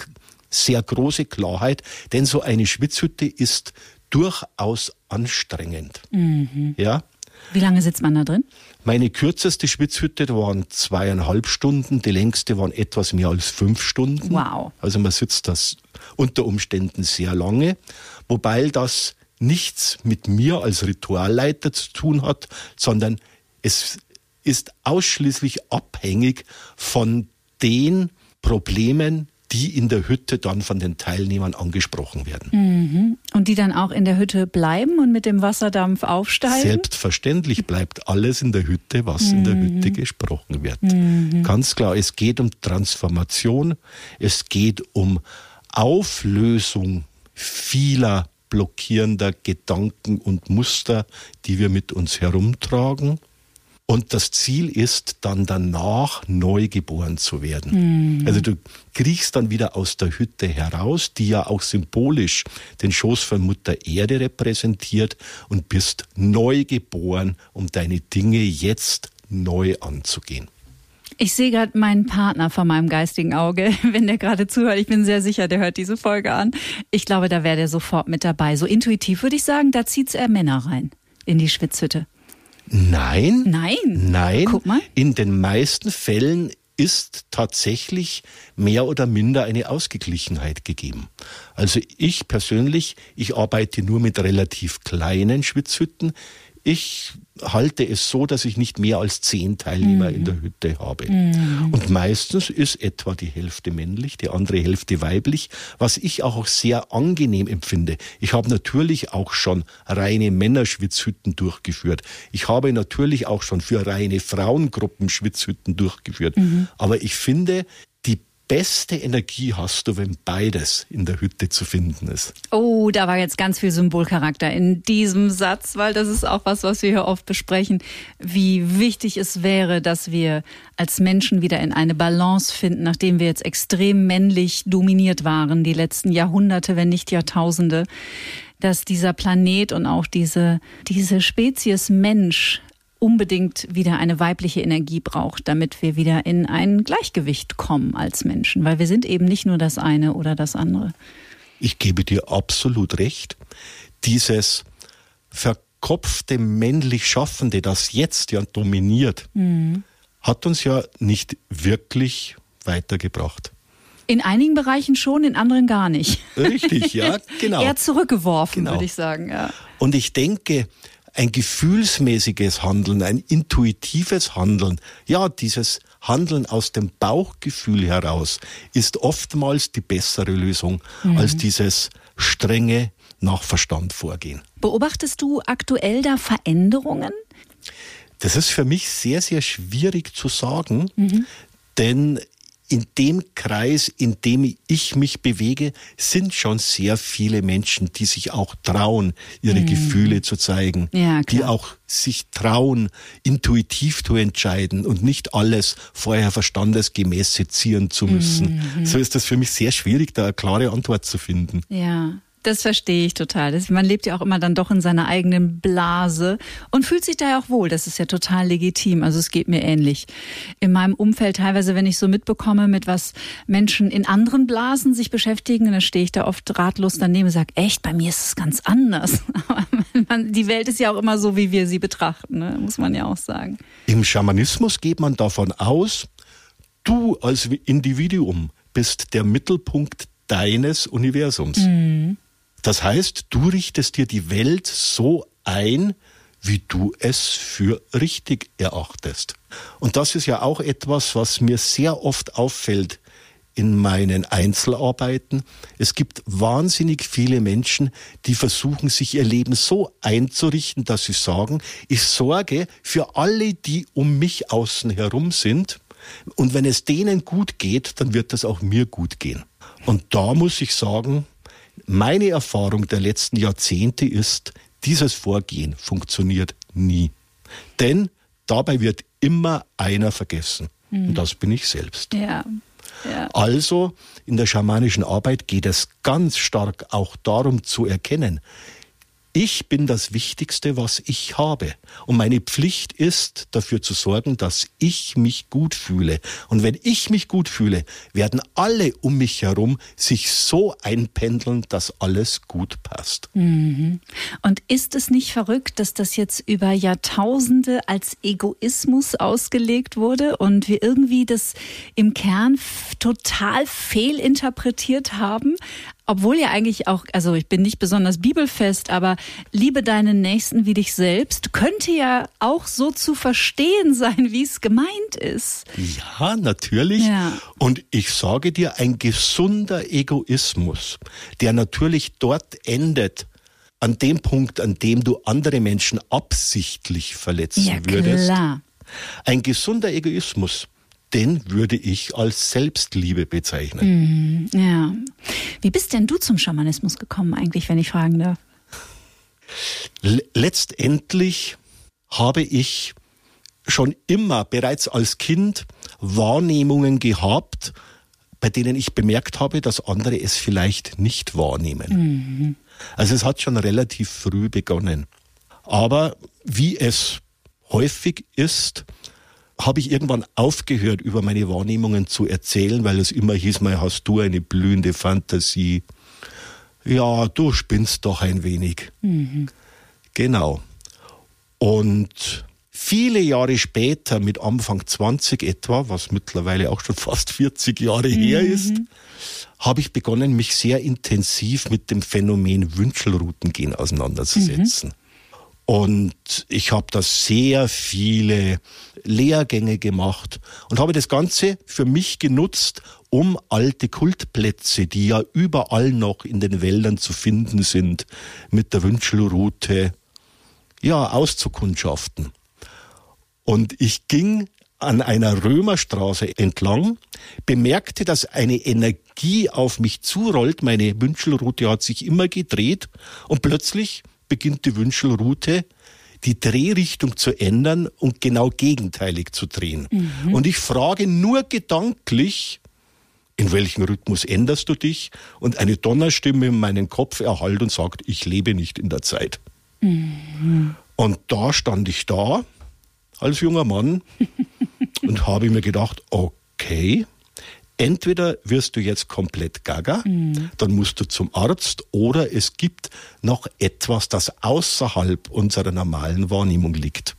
sehr große Klarheit, denn so eine Schwitzhütte ist durchaus anstrengend. Mhm. Ja. Wie lange sitzt man da drin? Meine kürzeste Schwitzhütte waren zweieinhalb Stunden, die längste waren etwas mehr als fünf Stunden. Wow. Also man sitzt das unter Umständen sehr lange, wobei das nichts mit mir als Ritualleiter zu tun hat, sondern es ist ausschließlich abhängig von den Problemen, die in der Hütte dann von den Teilnehmern angesprochen werden. Mhm. Und die dann auch in der Hütte bleiben und mit dem Wasserdampf aufsteigen? Selbstverständlich bleibt alles in der Hütte, was mhm. in der mhm. Hütte gesprochen wird. Mhm. Ganz klar, es geht um Transformation, es geht um Auflösung vieler blockierender Gedanken und Muster, die wir mit uns herumtragen. Und das Ziel ist dann danach neu geboren zu werden. Mhm. Also du kriegst dann wieder aus der Hütte heraus, die ja auch symbolisch den Schoß von Mutter Erde repräsentiert und bist neu geboren, um deine Dinge jetzt neu anzugehen. Ich sehe gerade meinen Partner vor meinem geistigen Auge, wenn der gerade zuhört. Ich bin sehr sicher, der hört diese Folge an. Ich glaube, da wäre der sofort mit dabei. So intuitiv würde ich sagen, da zieht es eher Männer rein in die Schwitzhütte. Nein. Nein. Nein. Guck mal. In den meisten Fällen ist tatsächlich mehr oder minder eine Ausgeglichenheit gegeben. Also ich persönlich, ich arbeite nur mit relativ kleinen Schwitzhütten. Ich halte es so, dass ich nicht mehr als zehn Teilnehmer mhm. in der Hütte habe. Mhm. Und meistens ist etwa die Hälfte männlich, die andere Hälfte weiblich, was ich auch sehr angenehm empfinde. Ich habe natürlich auch schon reine Männerschwitzhütten durchgeführt. Ich habe natürlich auch schon für reine Frauengruppen Schwitzhütten durchgeführt. Mhm. Aber ich finde, beste Energie hast du, wenn beides in der Hütte zu finden ist. Oh, da war jetzt ganz viel Symbolcharakter in diesem Satz, weil das ist auch was, was wir hier oft besprechen, wie wichtig es wäre, dass wir als Menschen wieder in eine Balance finden, nachdem wir jetzt extrem männlich dominiert waren, die letzten Jahrhunderte, wenn nicht Jahrtausende dass dieser Planet und auch diese, diese Spezies Mensch unbedingt wieder eine weibliche Energie braucht, damit wir wieder in ein Gleichgewicht kommen als Menschen, weil wir sind eben nicht nur das eine oder das andere. Ich gebe dir absolut recht. Dieses verkopfte männlich Schaffende, das jetzt ja dominiert, mhm. hat uns ja nicht wirklich weitergebracht. In einigen Bereichen schon, in anderen gar nicht. Richtig, ja, genau. Eher zurückgeworfen, genau. würde ich sagen. Ja. Und ich denke, ein gefühlsmäßiges Handeln, ein intuitives Handeln, ja, dieses Handeln aus dem Bauchgefühl heraus ist oftmals die bessere Lösung mhm. als dieses strenge nach Verstand vorgehen. Beobachtest du aktuell da Veränderungen? Das ist für mich sehr, sehr schwierig zu sagen, mhm. denn in dem Kreis, in dem ich mich bewege, sind schon sehr viele Menschen, die sich auch trauen, ihre mhm. Gefühle zu zeigen, ja, die auch sich trauen, intuitiv zu entscheiden und nicht alles vorher verstandesgemäß sezieren zu müssen. Mhm. So ist das für mich sehr schwierig, da eine klare Antwort zu finden. Ja. Das verstehe ich total. Das, man lebt ja auch immer dann doch in seiner eigenen Blase und fühlt sich da ja auch wohl. Das ist ja total legitim. Also es geht mir ähnlich. In meinem Umfeld teilweise, wenn ich so mitbekomme, mit was Menschen in anderen Blasen sich beschäftigen, dann stehe ich da oft ratlos daneben und sage, echt, bei mir ist es ganz anders. die Welt ist ja auch immer so, wie wir sie betrachten, ne? muss man ja auch sagen. Im Schamanismus geht man davon aus, du als Individuum bist der Mittelpunkt deines Universums. Mhm. Das heißt, du richtest dir die Welt so ein, wie du es für richtig erachtest. Und das ist ja auch etwas, was mir sehr oft auffällt in meinen Einzelarbeiten. Es gibt wahnsinnig viele Menschen, die versuchen, sich ihr Leben so einzurichten, dass sie sagen, ich sorge für alle, die um mich außen herum sind. Und wenn es denen gut geht, dann wird es auch mir gut gehen. Und da muss ich sagen, meine Erfahrung der letzten Jahrzehnte ist, dieses Vorgehen funktioniert nie. Denn dabei wird immer einer vergessen. Mhm. Und das bin ich selbst. Ja. Ja. Also in der schamanischen Arbeit geht es ganz stark auch darum zu erkennen, ich bin das Wichtigste, was ich habe. Und meine Pflicht ist, dafür zu sorgen, dass ich mich gut fühle. Und wenn ich mich gut fühle, werden alle um mich herum sich so einpendeln, dass alles gut passt. Mhm. Und ist es nicht verrückt, dass das jetzt über Jahrtausende als Egoismus ausgelegt wurde und wir irgendwie das im Kern total fehlinterpretiert haben? Obwohl ja eigentlich auch, also ich bin nicht besonders bibelfest, aber liebe deinen Nächsten wie dich selbst, könnte ja auch so zu verstehen sein, wie es gemeint ist. Ja, natürlich. Ja. Und ich sage dir, ein gesunder Egoismus, der natürlich dort endet, an dem Punkt, an dem du andere Menschen absichtlich verletzen ja, würdest. Klar. Ein gesunder Egoismus den würde ich als Selbstliebe bezeichnen. Mm, ja. Wie bist denn du zum Schamanismus gekommen eigentlich, wenn ich fragen darf? Letztendlich habe ich schon immer bereits als Kind Wahrnehmungen gehabt, bei denen ich bemerkt habe, dass andere es vielleicht nicht wahrnehmen. Mhm. Also es hat schon relativ früh begonnen. Aber wie es häufig ist, habe ich irgendwann aufgehört, über meine Wahrnehmungen zu erzählen, weil es immer hieß, mal hast du eine blühende Fantasie. Ja, du spinnst doch ein wenig. Mhm. Genau. Und viele Jahre später, mit Anfang 20 etwa, was mittlerweile auch schon fast 40 Jahre mhm. her ist, habe ich begonnen, mich sehr intensiv mit dem Phänomen Wünschelroutengehen auseinanderzusetzen. Mhm. Und ich habe da sehr viele Lehrgänge gemacht und habe das Ganze für mich genutzt, um alte Kultplätze, die ja überall noch in den Wäldern zu finden sind, mit der Wünschelroute, ja, auszukundschaften. Und ich ging an einer Römerstraße entlang, bemerkte, dass eine Energie auf mich zurollt, meine Wünschelroute hat sich immer gedreht und plötzlich beginnt die Wünschelroute die Drehrichtung zu ändern und genau gegenteilig zu drehen. Mhm. Und ich frage nur gedanklich, in welchem Rhythmus änderst du dich? Und eine Donnerstimme in meinen Kopf erhallt und sagt, ich lebe nicht in der Zeit. Mhm. Und da stand ich da als junger Mann und habe mir gedacht, okay, entweder wirst du jetzt komplett gaga, mhm. dann musst du zum Arzt, oder es gibt noch etwas, das außerhalb unserer normalen Wahrnehmung liegt.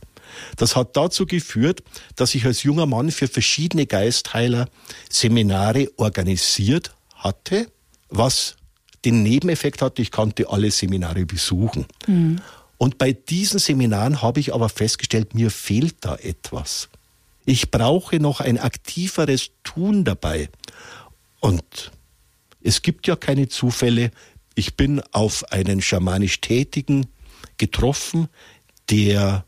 Das hat dazu geführt, dass ich als junger Mann für verschiedene Geistheiler Seminare organisiert hatte, was den Nebeneffekt hatte, ich konnte alle Seminare besuchen. Mhm. Und bei diesen Seminaren habe ich aber festgestellt, mir fehlt da etwas. Ich brauche noch ein aktiveres Tun dabei. Und es gibt ja keine Zufälle. Ich bin auf einen schamanisch Tätigen getroffen, der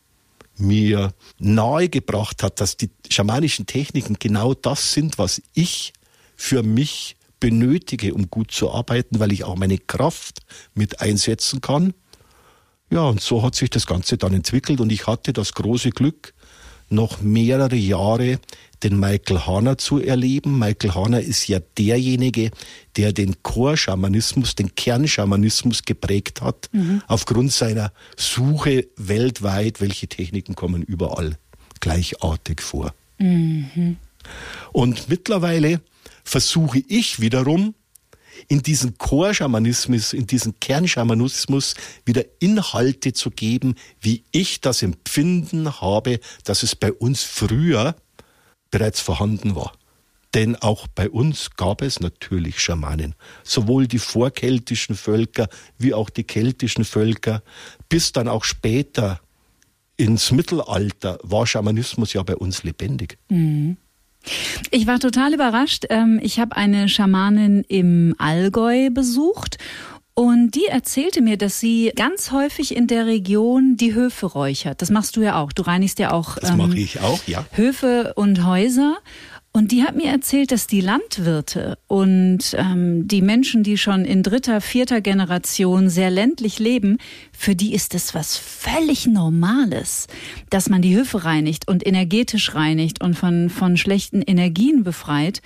mir nahegebracht hat, dass die schamanischen Techniken genau das sind, was ich für mich benötige, um gut zu arbeiten, weil ich auch meine Kraft mit einsetzen kann. Ja, und so hat sich das Ganze dann entwickelt und ich hatte das große Glück, noch mehrere Jahre den Michael Hahner zu erleben. Michael Hahner ist ja derjenige, der den Chorschamanismus, den Kernschamanismus geprägt hat, mhm. aufgrund seiner Suche weltweit, welche Techniken kommen überall gleichartig vor. Mhm. Und mittlerweile versuche ich wiederum, in diesen Chorschamanismus, in diesen Kernschamanismus wieder Inhalte zu geben, wie ich das Empfinden habe, dass es bei uns früher bereits vorhanden war. Denn auch bei uns gab es natürlich Schamanen. Sowohl die vorkeltischen Völker wie auch die keltischen Völker, bis dann auch später ins Mittelalter war Schamanismus ja bei uns lebendig. Mhm. Ich war total überrascht. Ähm, ich habe eine Schamanin im Allgäu besucht und die erzählte mir, dass sie ganz häufig in der Region die Höfe räuchert. Das machst du ja auch. Du reinigst ja auch. Das ähm, mache ich auch, ja. Höfe und Häuser. Und die hat mir erzählt, dass die Landwirte und ähm, die Menschen, die schon in dritter, vierter Generation sehr ländlich leben, für die ist es was völlig Normales, dass man die Höfe reinigt und energetisch reinigt und von, von schlechten Energien befreit.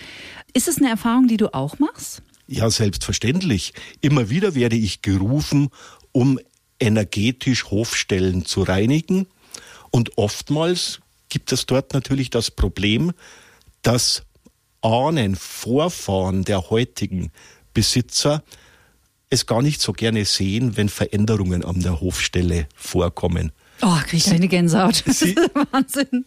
Ist es eine Erfahrung, die du auch machst? Ja, selbstverständlich. Immer wieder werde ich gerufen, um energetisch Hofstellen zu reinigen. Und oftmals gibt es dort natürlich das Problem, dass Ahnen, Vorfahren der heutigen Besitzer es gar nicht so gerne sehen, wenn Veränderungen an der Hofstelle vorkommen. Oh, krieg ich eine Gänsehaut. Das ist Wahnsinn.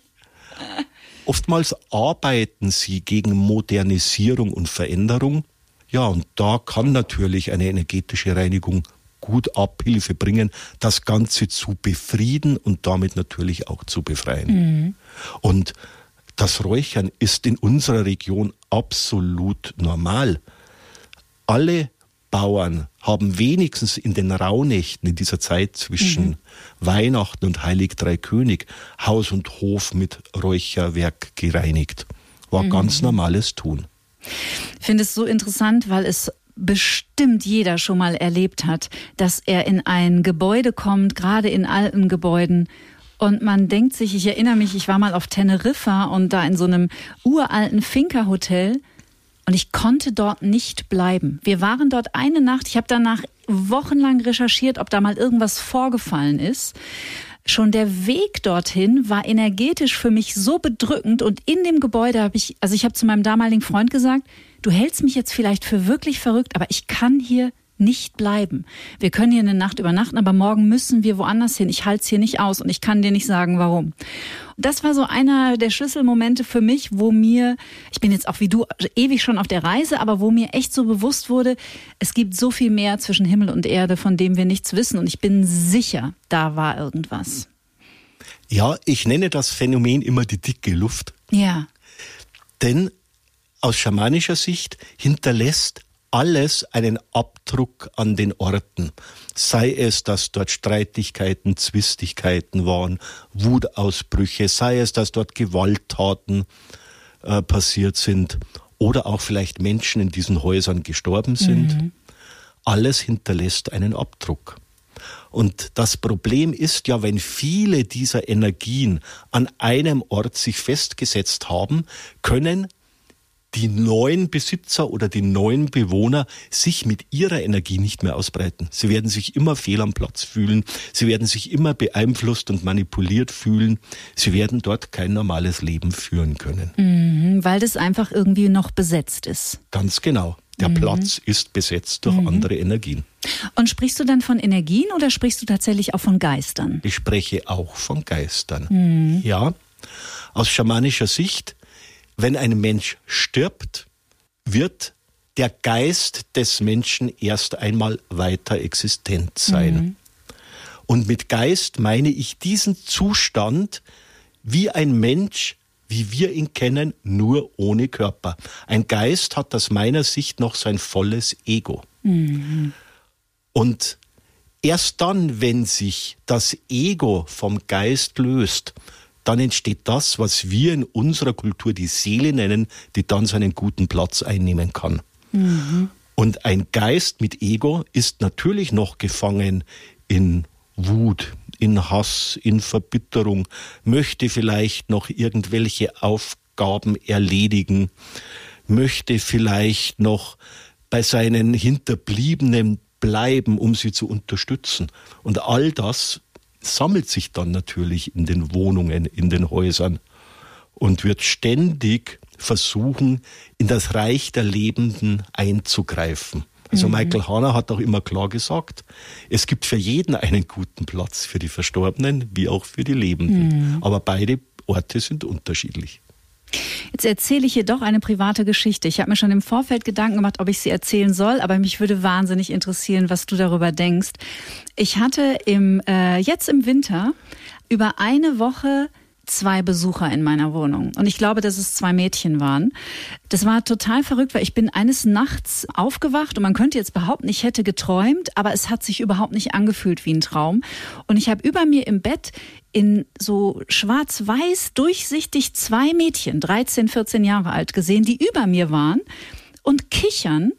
Oftmals arbeiten sie gegen Modernisierung und Veränderung. Ja, und da kann natürlich eine energetische Reinigung gut Abhilfe bringen, das Ganze zu befrieden und damit natürlich auch zu befreien. Mhm. Und das Räuchern ist in unserer Region absolut normal. Alle Bauern haben wenigstens in den Rauhnächten in dieser Zeit zwischen mhm. Weihnachten und Heilig Drei König Haus und Hof mit Räucherwerk gereinigt. War mhm. ganz normales Tun. Ich finde es so interessant, weil es bestimmt jeder schon mal erlebt hat, dass er in ein Gebäude kommt, gerade in alten Gebäuden, und man denkt sich, ich erinnere mich, ich war mal auf Teneriffa und da in so einem uralten Finca-Hotel und ich konnte dort nicht bleiben. Wir waren dort eine Nacht. Ich habe danach wochenlang recherchiert, ob da mal irgendwas vorgefallen ist. Schon der Weg dorthin war energetisch für mich so bedrückend und in dem Gebäude habe ich, also ich habe zu meinem damaligen Freund gesagt, du hältst mich jetzt vielleicht für wirklich verrückt, aber ich kann hier nicht bleiben. Wir können hier eine Nacht übernachten, aber morgen müssen wir woanders hin. Ich halte es hier nicht aus und ich kann dir nicht sagen, warum. Das war so einer der Schlüsselmomente für mich, wo mir, ich bin jetzt auch wie du ewig schon auf der Reise, aber wo mir echt so bewusst wurde, es gibt so viel mehr zwischen Himmel und Erde, von dem wir nichts wissen. Und ich bin sicher, da war irgendwas. Ja, ich nenne das Phänomen immer die dicke Luft. Ja. Denn aus schamanischer Sicht hinterlässt alles einen Abdruck an den Orten. Sei es, dass dort Streitigkeiten, Zwistigkeiten waren, Wutausbrüche, sei es, dass dort Gewalttaten äh, passiert sind oder auch vielleicht Menschen in diesen Häusern gestorben sind. Mhm. Alles hinterlässt einen Abdruck. Und das Problem ist ja, wenn viele dieser Energien an einem Ort sich festgesetzt haben, können die neuen Besitzer oder die neuen Bewohner sich mit ihrer Energie nicht mehr ausbreiten. Sie werden sich immer fehl am Platz fühlen. Sie werden sich immer beeinflusst und manipuliert fühlen. Sie werden dort kein normales Leben führen können. Mhm, weil das einfach irgendwie noch besetzt ist. Ganz genau. Der mhm. Platz ist besetzt durch mhm. andere Energien. Und sprichst du dann von Energien oder sprichst du tatsächlich auch von Geistern? Ich spreche auch von Geistern. Mhm. Ja. Aus schamanischer Sicht wenn ein Mensch stirbt, wird der Geist des Menschen erst einmal weiter existent sein. Mhm. Und mit Geist meine ich diesen Zustand, wie ein Mensch, wie wir ihn kennen, nur ohne Körper. Ein Geist hat aus meiner Sicht noch sein volles Ego. Mhm. Und erst dann, wenn sich das Ego vom Geist löst, dann entsteht das, was wir in unserer Kultur die Seele nennen, die dann seinen guten Platz einnehmen kann. Mhm. Und ein Geist mit Ego ist natürlich noch gefangen in Wut, in Hass, in Verbitterung, möchte vielleicht noch irgendwelche Aufgaben erledigen, möchte vielleicht noch bei seinen Hinterbliebenen bleiben, um sie zu unterstützen. Und all das sammelt sich dann natürlich in den Wohnungen, in den Häusern und wird ständig versuchen, in das Reich der Lebenden einzugreifen. Also mhm. Michael Hanna hat auch immer klar gesagt, es gibt für jeden einen guten Platz, für die Verstorbenen wie auch für die Lebenden. Mhm. Aber beide Orte sind unterschiedlich. Jetzt erzähle ich hier doch eine private Geschichte. Ich habe mir schon im Vorfeld Gedanken gemacht, ob ich sie erzählen soll, aber mich würde wahnsinnig interessieren, was du darüber denkst. Ich hatte im, äh, jetzt im Winter über eine Woche zwei Besucher in meiner Wohnung. Und ich glaube, dass es zwei Mädchen waren. Das war total verrückt, weil ich bin eines Nachts aufgewacht und man könnte jetzt behaupten, ich hätte geträumt, aber es hat sich überhaupt nicht angefühlt wie ein Traum. Und ich habe über mir im Bett in so schwarz-weiß durchsichtig zwei Mädchen, 13, 14 Jahre alt gesehen, die über mir waren und kichern.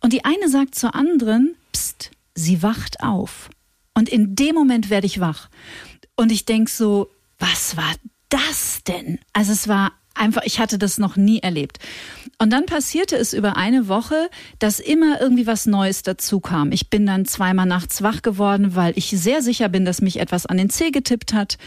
Und die eine sagt zur anderen, pst, sie wacht auf. Und in dem Moment werde ich wach. Und ich denk so, was war das denn? Also es war einfach, ich hatte das noch nie erlebt. Und dann passierte es über eine Woche, dass immer irgendwie was Neues dazu kam. Ich bin dann zweimal nachts wach geworden, weil ich sehr sicher bin, dass mich etwas an den Zeh getippt hat.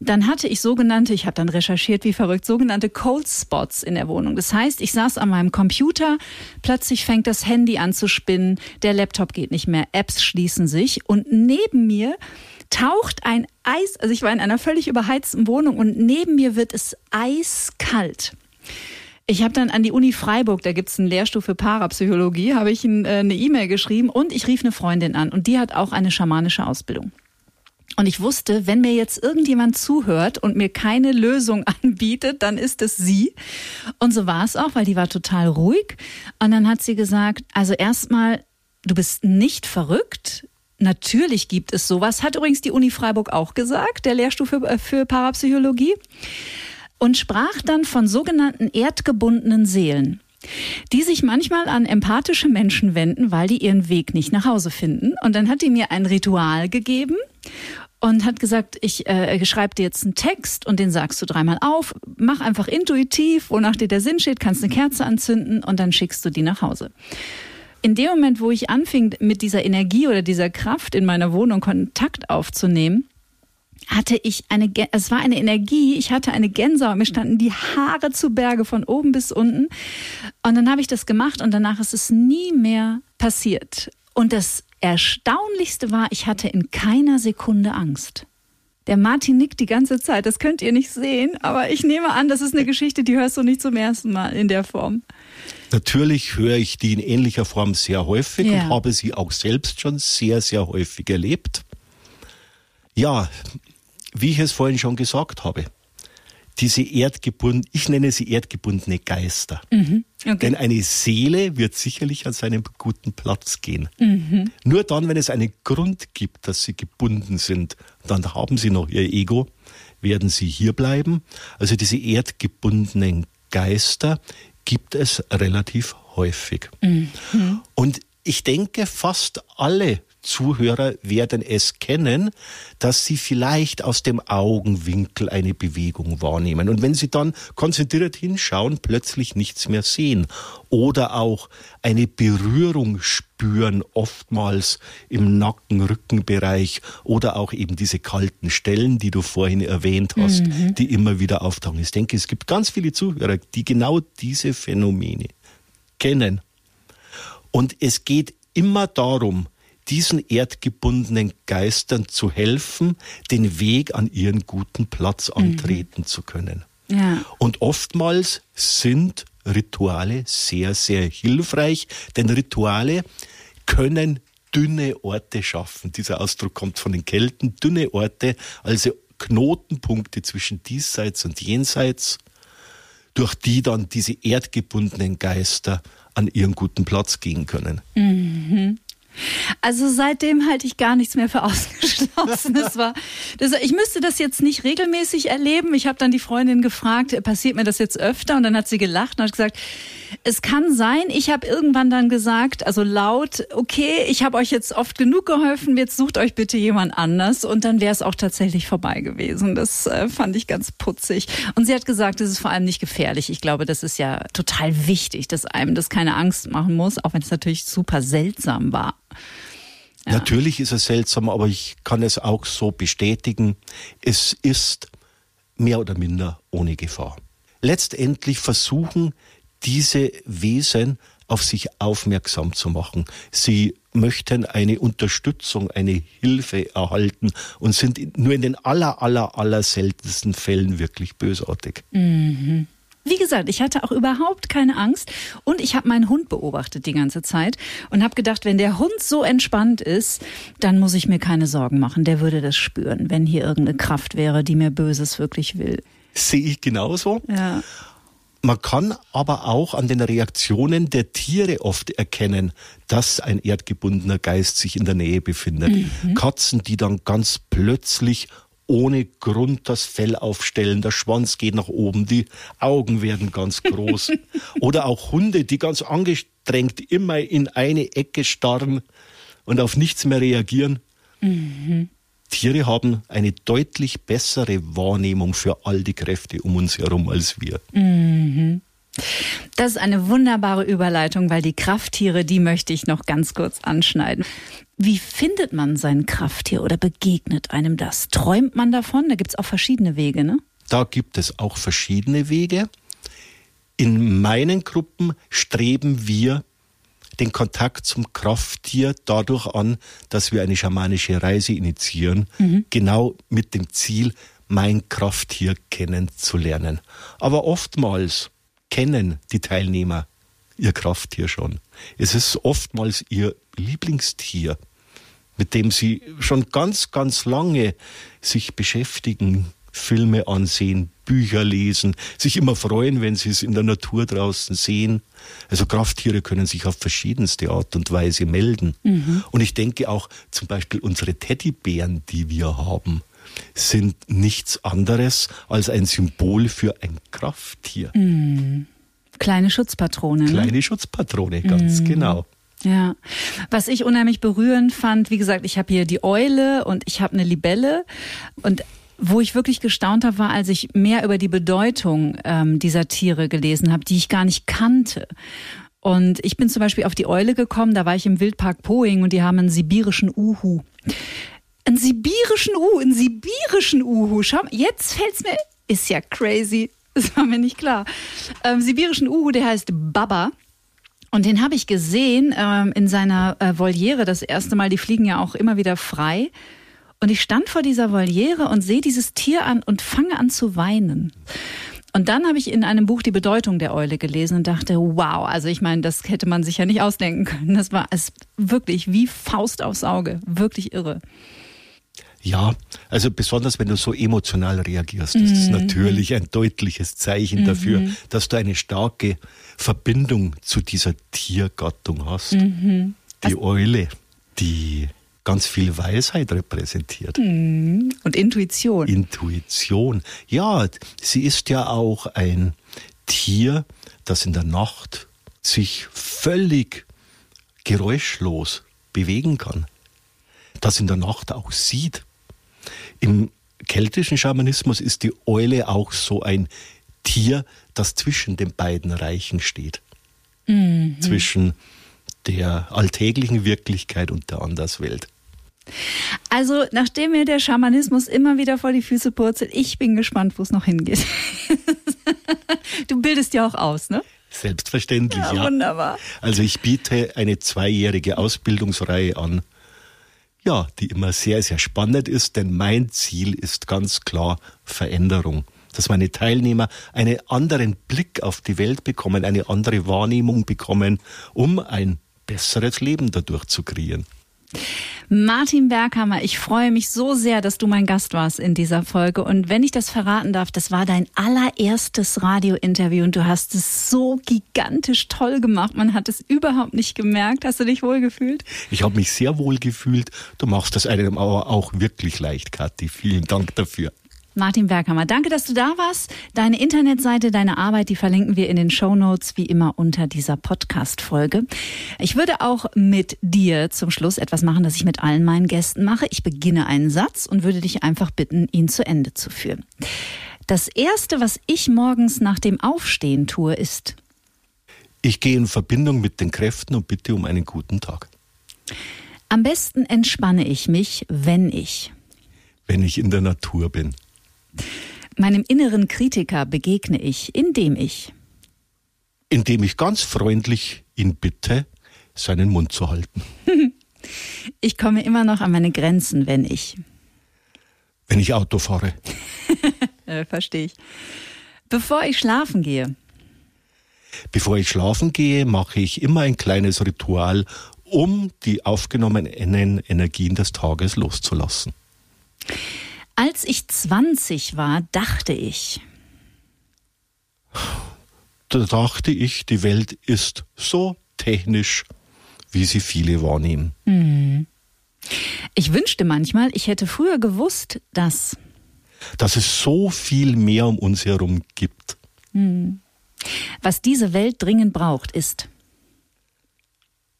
Dann hatte ich sogenannte, ich habe dann recherchiert wie verrückt, sogenannte Cold Spots in der Wohnung. Das heißt, ich saß an meinem Computer, plötzlich fängt das Handy an zu spinnen, der Laptop geht nicht mehr, Apps schließen sich und neben mir taucht ein Eis, also ich war in einer völlig überheizten Wohnung und neben mir wird es eiskalt. Ich habe dann an die Uni Freiburg, da gibt's einen Lehrstuhl für Parapsychologie, habe ich ein, äh, eine E-Mail geschrieben und ich rief eine Freundin an und die hat auch eine schamanische Ausbildung. Und ich wusste, wenn mir jetzt irgendjemand zuhört und mir keine Lösung anbietet, dann ist es sie. Und so war es auch, weil die war total ruhig. Und dann hat sie gesagt, also erstmal, du bist nicht verrückt. Natürlich gibt es sowas. Hat übrigens die Uni Freiburg auch gesagt, der Lehrstuhl für, äh, für Parapsychologie und sprach dann von sogenannten erdgebundenen Seelen die sich manchmal an empathische Menschen wenden, weil die ihren Weg nicht nach Hause finden. Und dann hat die mir ein Ritual gegeben und hat gesagt, ich äh, schreibe dir jetzt einen Text und den sagst du dreimal auf. Mach einfach intuitiv, wonach dir der Sinn steht, kannst eine Kerze anzünden und dann schickst du die nach Hause. In dem Moment, wo ich anfing, mit dieser Energie oder dieser Kraft in meiner Wohnung Kontakt aufzunehmen, hatte ich eine, es war eine Energie, ich hatte eine Gänsehaut, mir standen die Haare zu Berge von oben bis unten. Und dann habe ich das gemacht und danach ist es nie mehr passiert. Und das Erstaunlichste war, ich hatte in keiner Sekunde Angst. Der Martin nickt die ganze Zeit, das könnt ihr nicht sehen, aber ich nehme an, das ist eine Geschichte, die hörst du nicht zum ersten Mal in der Form. Natürlich höre ich die in ähnlicher Form sehr häufig ja. und habe sie auch selbst schon sehr, sehr häufig erlebt. Ja, wie ich es vorhin schon gesagt habe, diese erdgebundenen, ich nenne sie erdgebundene Geister. Mhm, okay. Denn eine Seele wird sicherlich an seinen guten Platz gehen. Mhm. Nur dann, wenn es einen Grund gibt, dass sie gebunden sind, dann haben sie noch ihr Ego, werden sie hier bleiben. Also diese erdgebundenen Geister gibt es relativ häufig. Mhm. Und ich denke, fast alle Zuhörer werden es kennen, dass sie vielleicht aus dem Augenwinkel eine Bewegung wahrnehmen. Und wenn sie dann konzentriert hinschauen, plötzlich nichts mehr sehen. Oder auch eine Berührung spüren, oftmals im Nacken-Rückenbereich oder auch eben diese kalten Stellen, die du vorhin erwähnt hast, mhm. die immer wieder auftauchen. Ich denke, es gibt ganz viele Zuhörer, die genau diese Phänomene kennen. Und es geht immer darum, diesen erdgebundenen Geistern zu helfen, den Weg an ihren guten Platz mhm. antreten mhm. zu können. Ja. Und oftmals sind Rituale sehr, sehr hilfreich, denn Rituale können dünne Orte schaffen. Dieser Ausdruck kommt von den Kelten. Dünne Orte, also Knotenpunkte zwischen diesseits und jenseits, durch die dann diese erdgebundenen Geister an ihren guten Platz gehen können. Mhm. Also seitdem halte ich gar nichts mehr für ausgeschlossen. Das war, das, ich müsste das jetzt nicht regelmäßig erleben. Ich habe dann die Freundin gefragt, passiert mir das jetzt öfter? Und dann hat sie gelacht und hat gesagt, Es kann sein, ich habe irgendwann dann gesagt, also laut, okay, ich habe euch jetzt oft genug geholfen, jetzt sucht euch bitte jemand anders und dann wäre es auch tatsächlich vorbei gewesen. Das äh, fand ich ganz putzig. Und sie hat gesagt, es ist vor allem nicht gefährlich. Ich glaube, das ist ja total wichtig, dass einem das keine Angst machen muss, auch wenn es natürlich super seltsam war. Ja. Natürlich ist es seltsam, aber ich kann es auch so bestätigen. Es ist mehr oder minder ohne Gefahr. Letztendlich versuchen diese Wesen auf sich aufmerksam zu machen. Sie möchten eine Unterstützung, eine Hilfe erhalten und sind nur in den aller, aller, aller seltensten Fällen wirklich bösartig. Mhm. Wie gesagt, ich hatte auch überhaupt keine Angst und ich habe meinen Hund beobachtet die ganze Zeit und habe gedacht, wenn der Hund so entspannt ist, dann muss ich mir keine Sorgen machen. Der würde das spüren, wenn hier irgendeine Kraft wäre, die mir Böses wirklich will. Sehe ich genauso. Ja. Man kann aber auch an den Reaktionen der Tiere oft erkennen, dass ein erdgebundener Geist sich in der Nähe befindet. Mhm. Katzen, die dann ganz plötzlich ohne Grund das Fell aufstellen, der Schwanz geht nach oben, die Augen werden ganz groß. Oder auch Hunde, die ganz angestrengt immer in eine Ecke starren und auf nichts mehr reagieren. Mhm. Tiere haben eine deutlich bessere Wahrnehmung für all die Kräfte um uns herum als wir. Mhm. Das ist eine wunderbare Überleitung, weil die Krafttiere, die möchte ich noch ganz kurz anschneiden. Wie findet man sein Krafttier oder begegnet einem das? Träumt man davon? Da gibt es auch verschiedene Wege, ne? Da gibt es auch verschiedene Wege. In meinen Gruppen streben wir den Kontakt zum Krafttier dadurch an, dass wir eine schamanische Reise initiieren, mhm. genau mit dem Ziel, mein Krafttier kennenzulernen. Aber oftmals kennen die Teilnehmer ihr Krafttier schon. Es ist oftmals ihr Lieblingstier, mit dem sie schon ganz, ganz lange sich beschäftigen, Filme ansehen, Bücher lesen, sich immer freuen, wenn sie es in der Natur draußen sehen. Also Krafttiere können sich auf verschiedenste Art und Weise melden. Mhm. Und ich denke auch zum Beispiel unsere Teddybären, die wir haben, sind nichts anderes als ein Symbol für ein Krafttier. Mhm. Kleine Schutzpatrone. Ne? Kleine Schutzpatrone, ganz mhm. genau. Ja, was ich unheimlich berührend fand, wie gesagt, ich habe hier die Eule und ich habe eine Libelle und wo ich wirklich gestaunt habe, war, als ich mehr über die Bedeutung ähm, dieser Tiere gelesen habe, die ich gar nicht kannte. Und ich bin zum Beispiel auf die Eule gekommen, da war ich im Wildpark Poing und die haben einen sibirischen Uhu. Einen sibirischen Uhu, einen sibirischen Uhu. Schau, jetzt fällt's mir, ist ja crazy. Das war mir nicht klar. Ähm, sibirischen Uhu, der heißt Baba. Und den habe ich gesehen ähm, in seiner äh, Voliere das erste Mal. Die fliegen ja auch immer wieder frei. Und ich stand vor dieser Voliere und sehe dieses Tier an und fange an zu weinen. Und dann habe ich in einem Buch die Bedeutung der Eule gelesen und dachte, wow, also ich meine, das hätte man sich ja nicht ausdenken können. Das war es wirklich wie Faust aufs Auge, wirklich irre. Ja, also besonders wenn du so emotional reagierst, ist es mhm. natürlich ein deutliches Zeichen mhm. dafür, dass du eine starke Verbindung zu dieser Tiergattung hast. Mhm. Die also, Eule, die ganz viel Weisheit repräsentiert. Mhm. Und Intuition. Intuition. Ja, sie ist ja auch ein Tier, das in der Nacht sich völlig geräuschlos bewegen kann. Das in der Nacht auch sieht. Im keltischen Schamanismus ist die Eule auch so ein Tier, das zwischen den beiden Reichen steht. Mhm. Zwischen der alltäglichen Wirklichkeit und der Anderswelt. Also, nachdem mir der Schamanismus immer wieder vor die Füße purzelt, ich bin gespannt, wo es noch hingeht. du bildest ja auch aus, ne? Selbstverständlich, ja, ja. Wunderbar. Also ich biete eine zweijährige Ausbildungsreihe an, ja, die immer sehr, sehr spannend ist, denn mein Ziel ist ganz klar Veränderung. Dass meine Teilnehmer einen anderen Blick auf die Welt bekommen, eine andere Wahrnehmung bekommen, um ein besseres Leben dadurch zu kreieren. Martin Berghammer, ich freue mich so sehr, dass du mein Gast warst in dieser Folge. Und wenn ich das verraten darf, das war dein allererstes Radiointerview und du hast es so gigantisch toll gemacht. Man hat es überhaupt nicht gemerkt. Hast du dich wohl gefühlt? Ich habe mich sehr wohl gefühlt. Du machst das einem aber auch wirklich leicht, Kathi. Vielen Dank dafür. Martin Berghammer, danke, dass du da warst. Deine Internetseite, deine Arbeit, die verlinken wir in den Show Notes wie immer unter dieser Podcast-Folge. Ich würde auch mit dir zum Schluss etwas machen, das ich mit allen meinen Gästen mache. Ich beginne einen Satz und würde dich einfach bitten, ihn zu Ende zu führen. Das erste, was ich morgens nach dem Aufstehen tue, ist. Ich gehe in Verbindung mit den Kräften und bitte um einen guten Tag. Am besten entspanne ich mich, wenn ich. Wenn ich in der Natur bin. Meinem inneren Kritiker begegne ich, indem ich. Indem ich ganz freundlich ihn bitte, seinen Mund zu halten. ich komme immer noch an meine Grenzen, wenn ich. Wenn ich Auto fahre. Verstehe ich. Bevor ich schlafen gehe. Bevor ich schlafen gehe, mache ich immer ein kleines Ritual, um die aufgenommenen Energien des Tages loszulassen. Als ich 20 war, dachte ich. Da dachte ich, die Welt ist so technisch, wie sie viele wahrnehmen. Hm. Ich wünschte manchmal, ich hätte früher gewusst, dass. Dass es so viel mehr um uns herum gibt. Hm. Was diese Welt dringend braucht, ist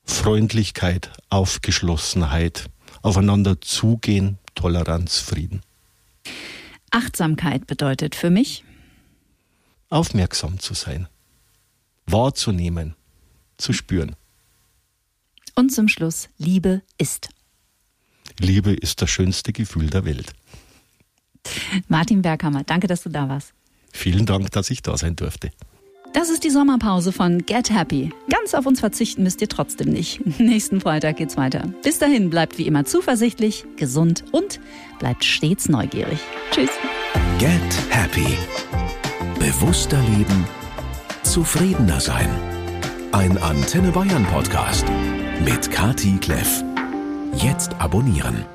Freundlichkeit, Aufgeschlossenheit, aufeinander zugehen, Toleranz, Frieden. Achtsamkeit bedeutet für mich aufmerksam zu sein, wahrzunehmen, zu spüren. Und zum Schluss, Liebe ist. Liebe ist das schönste Gefühl der Welt. Martin Berghammer, danke, dass du da warst. Vielen Dank, dass ich da sein durfte. Das ist die Sommerpause von Get Happy. Ganz auf uns verzichten müsst ihr trotzdem nicht. Nächsten Freitag geht's weiter. Bis dahin bleibt wie immer zuversichtlich, gesund und bleibt stets neugierig. Tschüss. Get Happy. Bewusster leben, zufriedener sein. Ein Antenne Bayern Podcast mit Kati Kleff. Jetzt abonnieren.